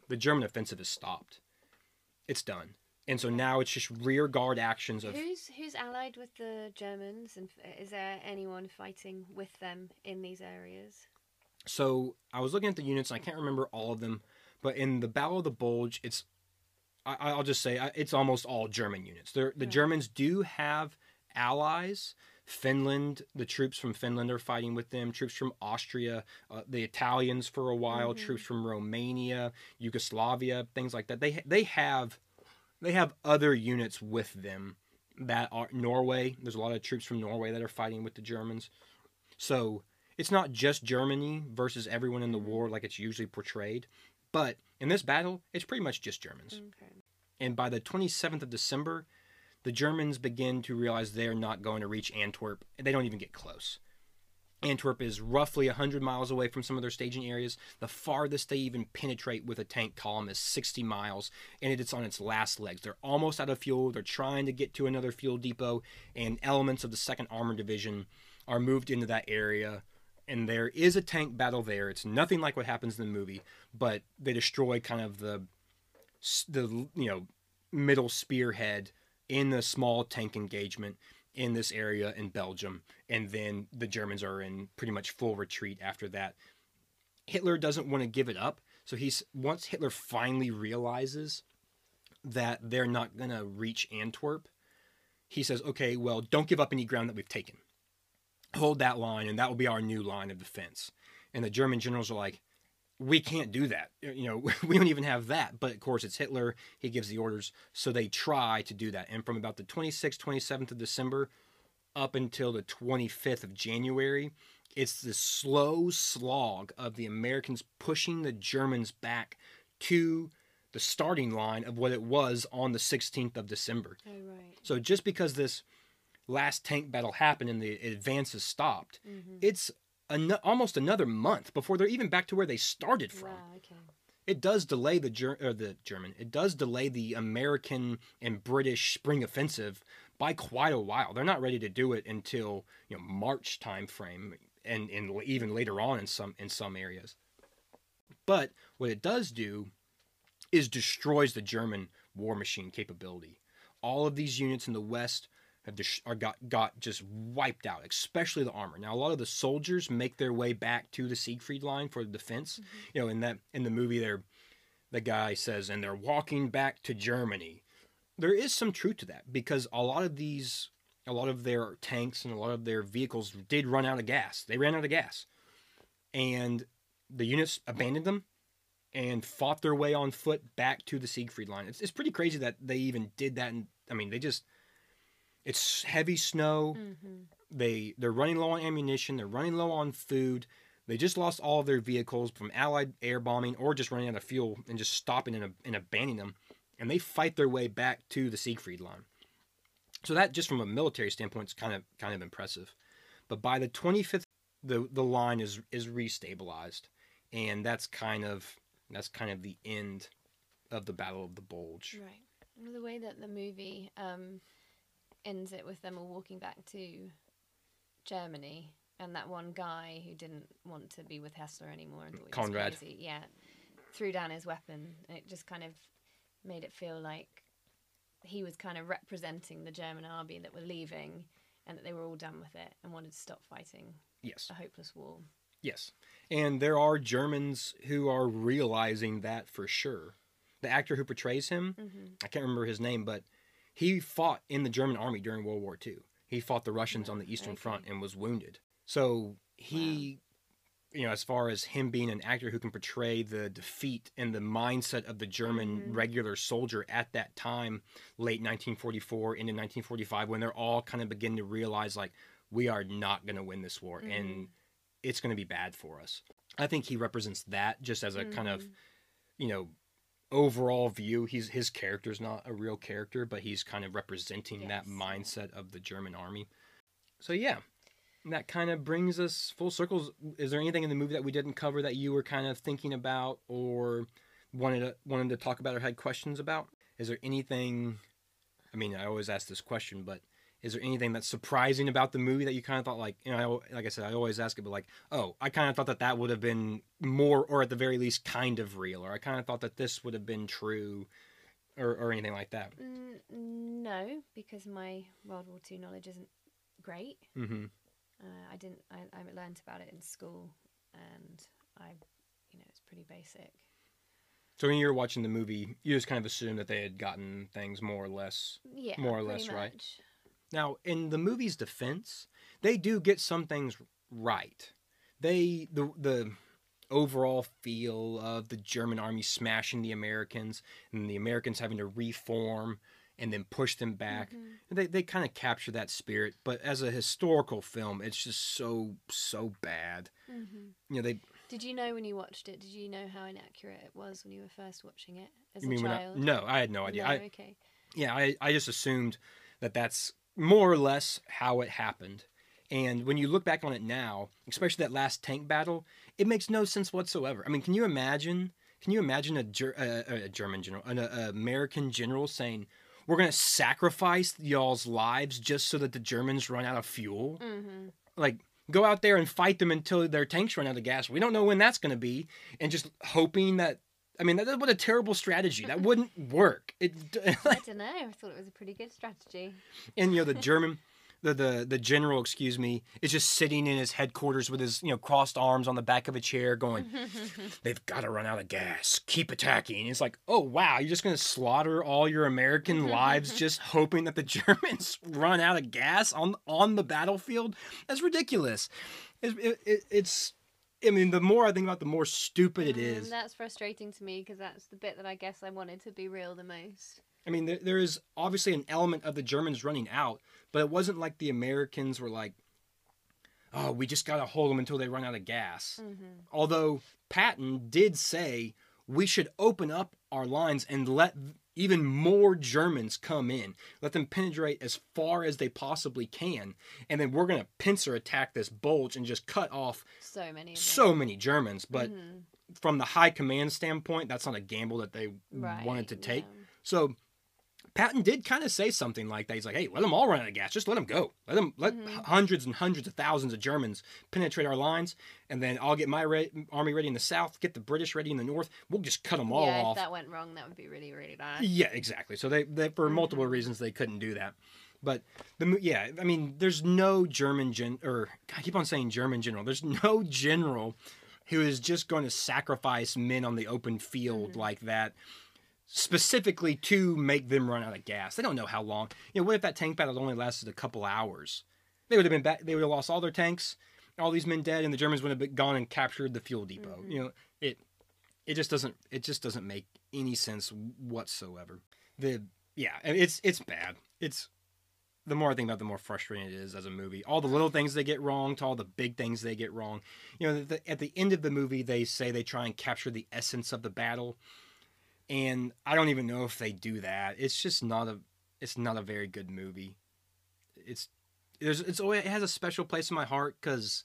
the German offensive is stopped. It's done. And so now it's just rear guard actions of Who's who's allied with the Germans, and is there anyone fighting with them in these areas? So I was looking at the units, and I can't remember all of them, but in the Battle of the Bulge, it's I, I'll just say it's almost all German units. They're, the Right. Germans do have allies. Finland, the troops from Finland are fighting with them. Troops from Austria, uh, the Italians for a while. Mhm. Troops from Romania, Yugoslavia, things like that. They they have they have other units with them that are Norway. There's a lot of troops from Norway that are fighting with the Germans. So it's not just Germany versus everyone in the war like it's usually portrayed. But in this battle, it's pretty much just Germans. Okay. And by the 27th of December, the Germans begin to realize they're not going to reach Antwerp. They don't even get close. Antwerp is roughly 100 miles away from some of their staging areas. The farthest they even penetrate with a tank column is 60 miles, and it's on its last legs. They're almost out of fuel. They're trying to get to another fuel depot, and elements of the 2nd Armored Division are moved into that area. And there is a tank battle there. It's nothing like what happens in the movie, but they destroy kind of the the you know middle spearhead in the small tank engagement in this area in Belgium, and then the Germans are in pretty much full retreat after that. Hitler doesn't want to give it up, so he's once Hitler finally realizes that they're not gonna reach Antwerp, he says, "Okay, well, don't give up any ground that we've taken. Hold that line, and that will be our new line of defense." And the German generals are like, we can't do that. You know, we don't even have that. But of course, it's Hitler. He gives the orders. So they try to do that. And from about the 26th, 27th of December up until the 25th of January, it's the slow slog of the Americans pushing the Germans back to the starting line of what it was on the 16th of December. Oh right. So just because this last tank battle happened and the advances stopped, Mm-hmm. it's an- almost another month before they're even back to where they started from. Wow. Okay. It does delay the Ger- or the German. It does delay the American and British spring offensive by quite a while. They're not ready to do it until you know March time frame, and and even later on in some in some areas. But what it does do is destroys the German war machine capability. All of these units in the West have are got got just wiped out, especially the armor. Now a lot of the soldiers make their way back to the Siegfried line for the defense. Mm-hmm. You know, in that in the movie, there, the guy says, and they're walking back to Germany. There is some truth to that because a lot of these, a lot of their tanks and a lot of their vehicles did run out of gas. They ran out of gas, and the units abandoned them and fought their way on foot back to the Siegfried line. It's, it's pretty crazy that they even did that. And I mean, they just it's heavy snow. Mm-hmm. They they're running low on ammunition. They're running low on food. They just lost all of their vehicles from Allied air bombing or just running out of fuel and just stopping and, and abandoning them. And they fight their way back to the Siegfried line. So that just from a military standpoint is kind of kind of impressive. But by the 25th, the the line is is restabilized, and that's kind of that's kind of the end of the Battle of the Bulge. Right. The way that the movie um, ends it with them all walking back to Germany, and that one guy who didn't want to be with Hessler anymore and thought he was Conrad. crazy, yeah, threw down his weapon. and It just kind of made it feel like he was kind of representing the German army that were leaving, and that they were all done with it and wanted to stop fighting Yes. a hopeless war. Yes. And there are Germans who are realizing that for sure. The actor who portrays him, Mm-hmm. I can't remember his name, but he fought in the German army during World War II. He fought the Russians on the Eastern Okay. Front and was wounded. So he, you know, as far as him being an actor who can portray the defeat and the mindset of the German Mhm. regular soldier at that time, late 1944 into 1945, when they're all kind of beginning to realize, like, we are not going to win this war. And it's going to be bad for us. I think he represents that just as a kind of, Mhm. you know, overall view. He's his character's not a real character, but he's kind of representing that mindset of the German army. So yeah, that kind of brings us full circles. Is there anything in the movie that we didn't cover that you were kind of thinking about or wanted to, wanted to talk about or had questions about? Is there anything? I mean, I always ask this question, but is there anything that's surprising about the movie that you kind of thought like you know I, like i said i always ask it but like oh i kind of thought that that would have been more or at the very least kind of real or i kind of thought that this would have been true or, or anything like that Mm, no, because my World War II knowledge isn't great. hmm Uh, I didn't. I, I learned about it in school, and I, you know, it's pretty basic. so when you were watching the movie you just kind of assumed that they had gotten things more or less Yeah, More or less, right? Now, in the movie's defense, they do get some things right. They the the overall feel of the German army smashing the Americans and the Americans having to reform and then push them back. Mhm. They they kind of capture that spirit, but as a historical film, it's just so so bad. Mhm. You know, they Did you know when you watched it? Did you know how inaccurate it was when you were first watching it as you a mean when I, no, I had no idea. No, I, okay. yeah, I, I just assumed that that's more or less how it happened. And when you look back on it now, especially that last tank battle, it makes no sense whatsoever. I mean, can you imagine? Can you imagine a, Ger- a, a German general, an a, American general saying, "We're going to sacrifice y'all's lives just so that the Germans run out of fuel"? Mm-hmm. Like, go out there and fight them until their tanks run out of gas. We don't know when that's going to be, and just hoping that. I mean, that, what a terrible strategy. That wouldn't work. It, I don't know. I thought it was a pretty good strategy. and you know the German, the the the general, excuse me, is just sitting in his headquarters with his you know crossed arms on the back of a chair, going, "They've got to run out of gas. Keep attacking." And it's like, oh wow, you're just gonna slaughter all your American lives just hoping that the Germans run out of gas on on the battlefield? That's ridiculous. It, it, it's. I mean, the more I think about, it, the more stupid it is. Mm. That's frustrating to me because that's the bit that I guess I wanted to be real the most. I mean, there, there is obviously an element of the Germans running out, but it wasn't like the Americans were like, oh, we just got to hold them until they run out of gas. Mm-hmm. Although Patton did say, we should open up our lines and let even more Germans come in. Let them penetrate as far as they possibly can. And then we're going to pincer attack this bulge and just cut off So many. Of so many Germans. But Mhm. from the high command standpoint, that's not a gamble that they Right, wanted to take. yeah. So Patton did kind of say something like that. He's like, "Hey, let them all run out of gas. Just let them go. Let them let Mm-hmm. hundreds and hundreds of thousands of Germans penetrate our lines, and then I'll get my re- army ready in the south, get the British ready in the north. We'll just cut them all yeah, off." if that went wrong, that would be really, really bad. Yeah, exactly. So they, they for multiple Mhm. reasons they couldn't do that. But the yeah, I mean, there's no German gen or I keep on saying German general. There's no general who is just going to sacrifice men on the open field Mm-hmm. like that specifically to make them run out of gas. They don't know how long. You know, what if that tank battle only lasted a couple hours? They would have been back. They would have lost all their tanks, all these men dead, and the Germans would have been gone and captured the fuel depot. Mm-hmm. You know, it it just doesn't it just doesn't make any sense whatsoever. The yeah, and it's it's bad. It's the more I think about, it, the more frustrating it is as a movie. All the little things they get wrong to all the big things they get wrong. You know, the, at the end of the movie, they say they try and capture the essence of the battle, and I don't even know if they do that. It's just not a it's not a very good movie. It's there's it's always, it has a special place in my heart because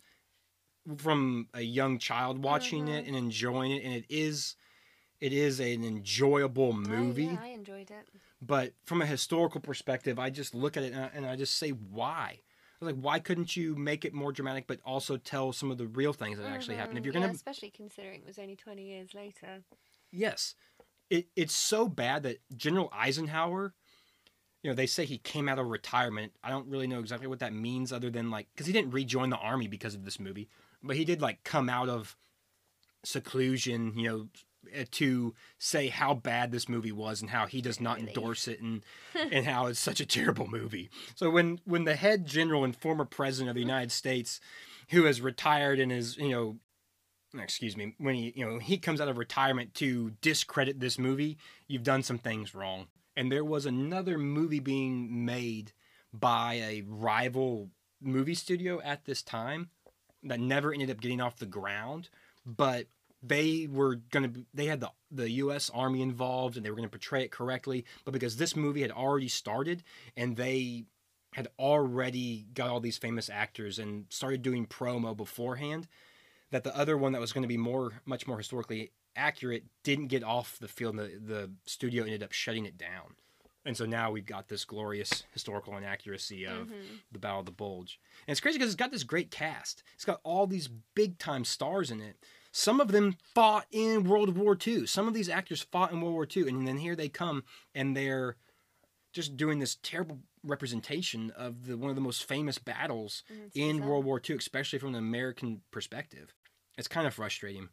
from a young child watching it and enjoying it, and it is it is an enjoyable movie yeah, I enjoyed it. but from a historical perspective, I just look at it and I, and I just say, why? I like, why couldn't you make it more dramatic, but also tell some of the real things that actually happened? If Mhm, you're gonna, especially considering it was only twenty years later. yes, it, it's so bad that General Eisenhower, you know, they say he came out of retirement. I don't really know exactly what that means, other than like, because he didn't rejoin the army because of this movie, but he did like come out of seclusion, you know, eh, to say how bad this movie was and how he does not endorse it and and how it's such a terrible movie. So when when the head general and former president of the United States who has retired and is, you know, excuse me, when he, you know, he comes out of retirement to discredit this movie, you've done some things wrong. And there was another movie being made by a rival movie studio at this time that never ended up getting off the ground, but they were going to they had the the US army involved and they were going to portray it correctly, but because this movie had already started and they had already got all these famous actors and started doing promo beforehand that the other one that was going to be more much more historically accurate didn't get off the field and the, the studio ended up shutting it down. And so now we've got this glorious historical inaccuracy of mm-hmm. the battle of the bulge. And it's crazy because it's got this great cast. It's got all these big time stars in it. Some of them fought in world war ii some of these actors fought in world war ii and then here they come and they're just doing this terrible representation of the one of the most famous battles mm-hmm. it's in bizarre. World War II, especially from an American perspective. It's kind of frustrating.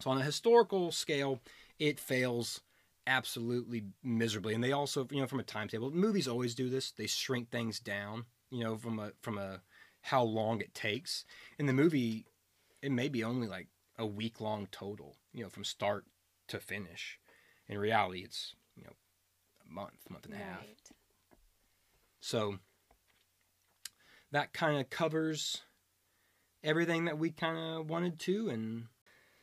So on a historical scale, it fails absolutely miserably. And they also, you know, from a timetable, movies always do this. They shrink things down, you know, from a from a how long it takes. In the movie, it may be only like a week long total, you know, from start to finish. In reality, it's you know a month, month and a half. Right. So that kind of covers everything that we kind of wanted to. And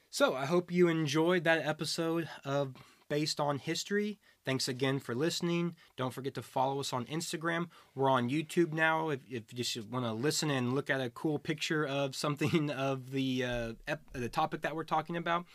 so I hope you enjoyed that episode of Based on History. Thanks again for listening. Don't forget to follow us on Instagram. We're on YouTube now. If, if you just want to listen and look at a cool picture of something of the uh, ep- the topic that we're talking about,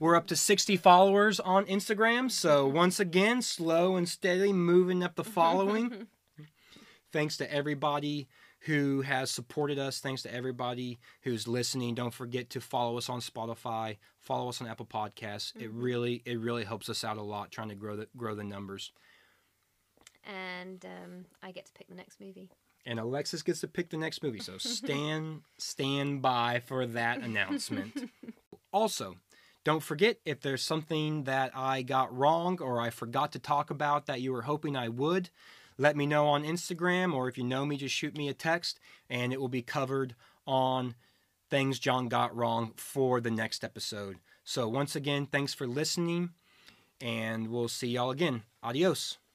we're up to 60 followers on Instagram. So once again, slow and steady moving up the following thanks to everybody who has supported us. Thanks to everybody who's listening. Don't forget to follow us on Spotify. Follow us on Apple Podcasts. It really, it really helps us out a lot trying to grow the grow the numbers. And um, I get to pick the next movie. And Alexis gets to pick the next movie, so stand stand by for that announcement. also, don't forget if there's something that I got wrong or I forgot to talk about that you were hoping I would, let me know on Instagram or if you know me, just shoot me a text and it will be covered on things John got wrong for the next episode. So, once again, thanks for listening and we'll see y'all again. Adios.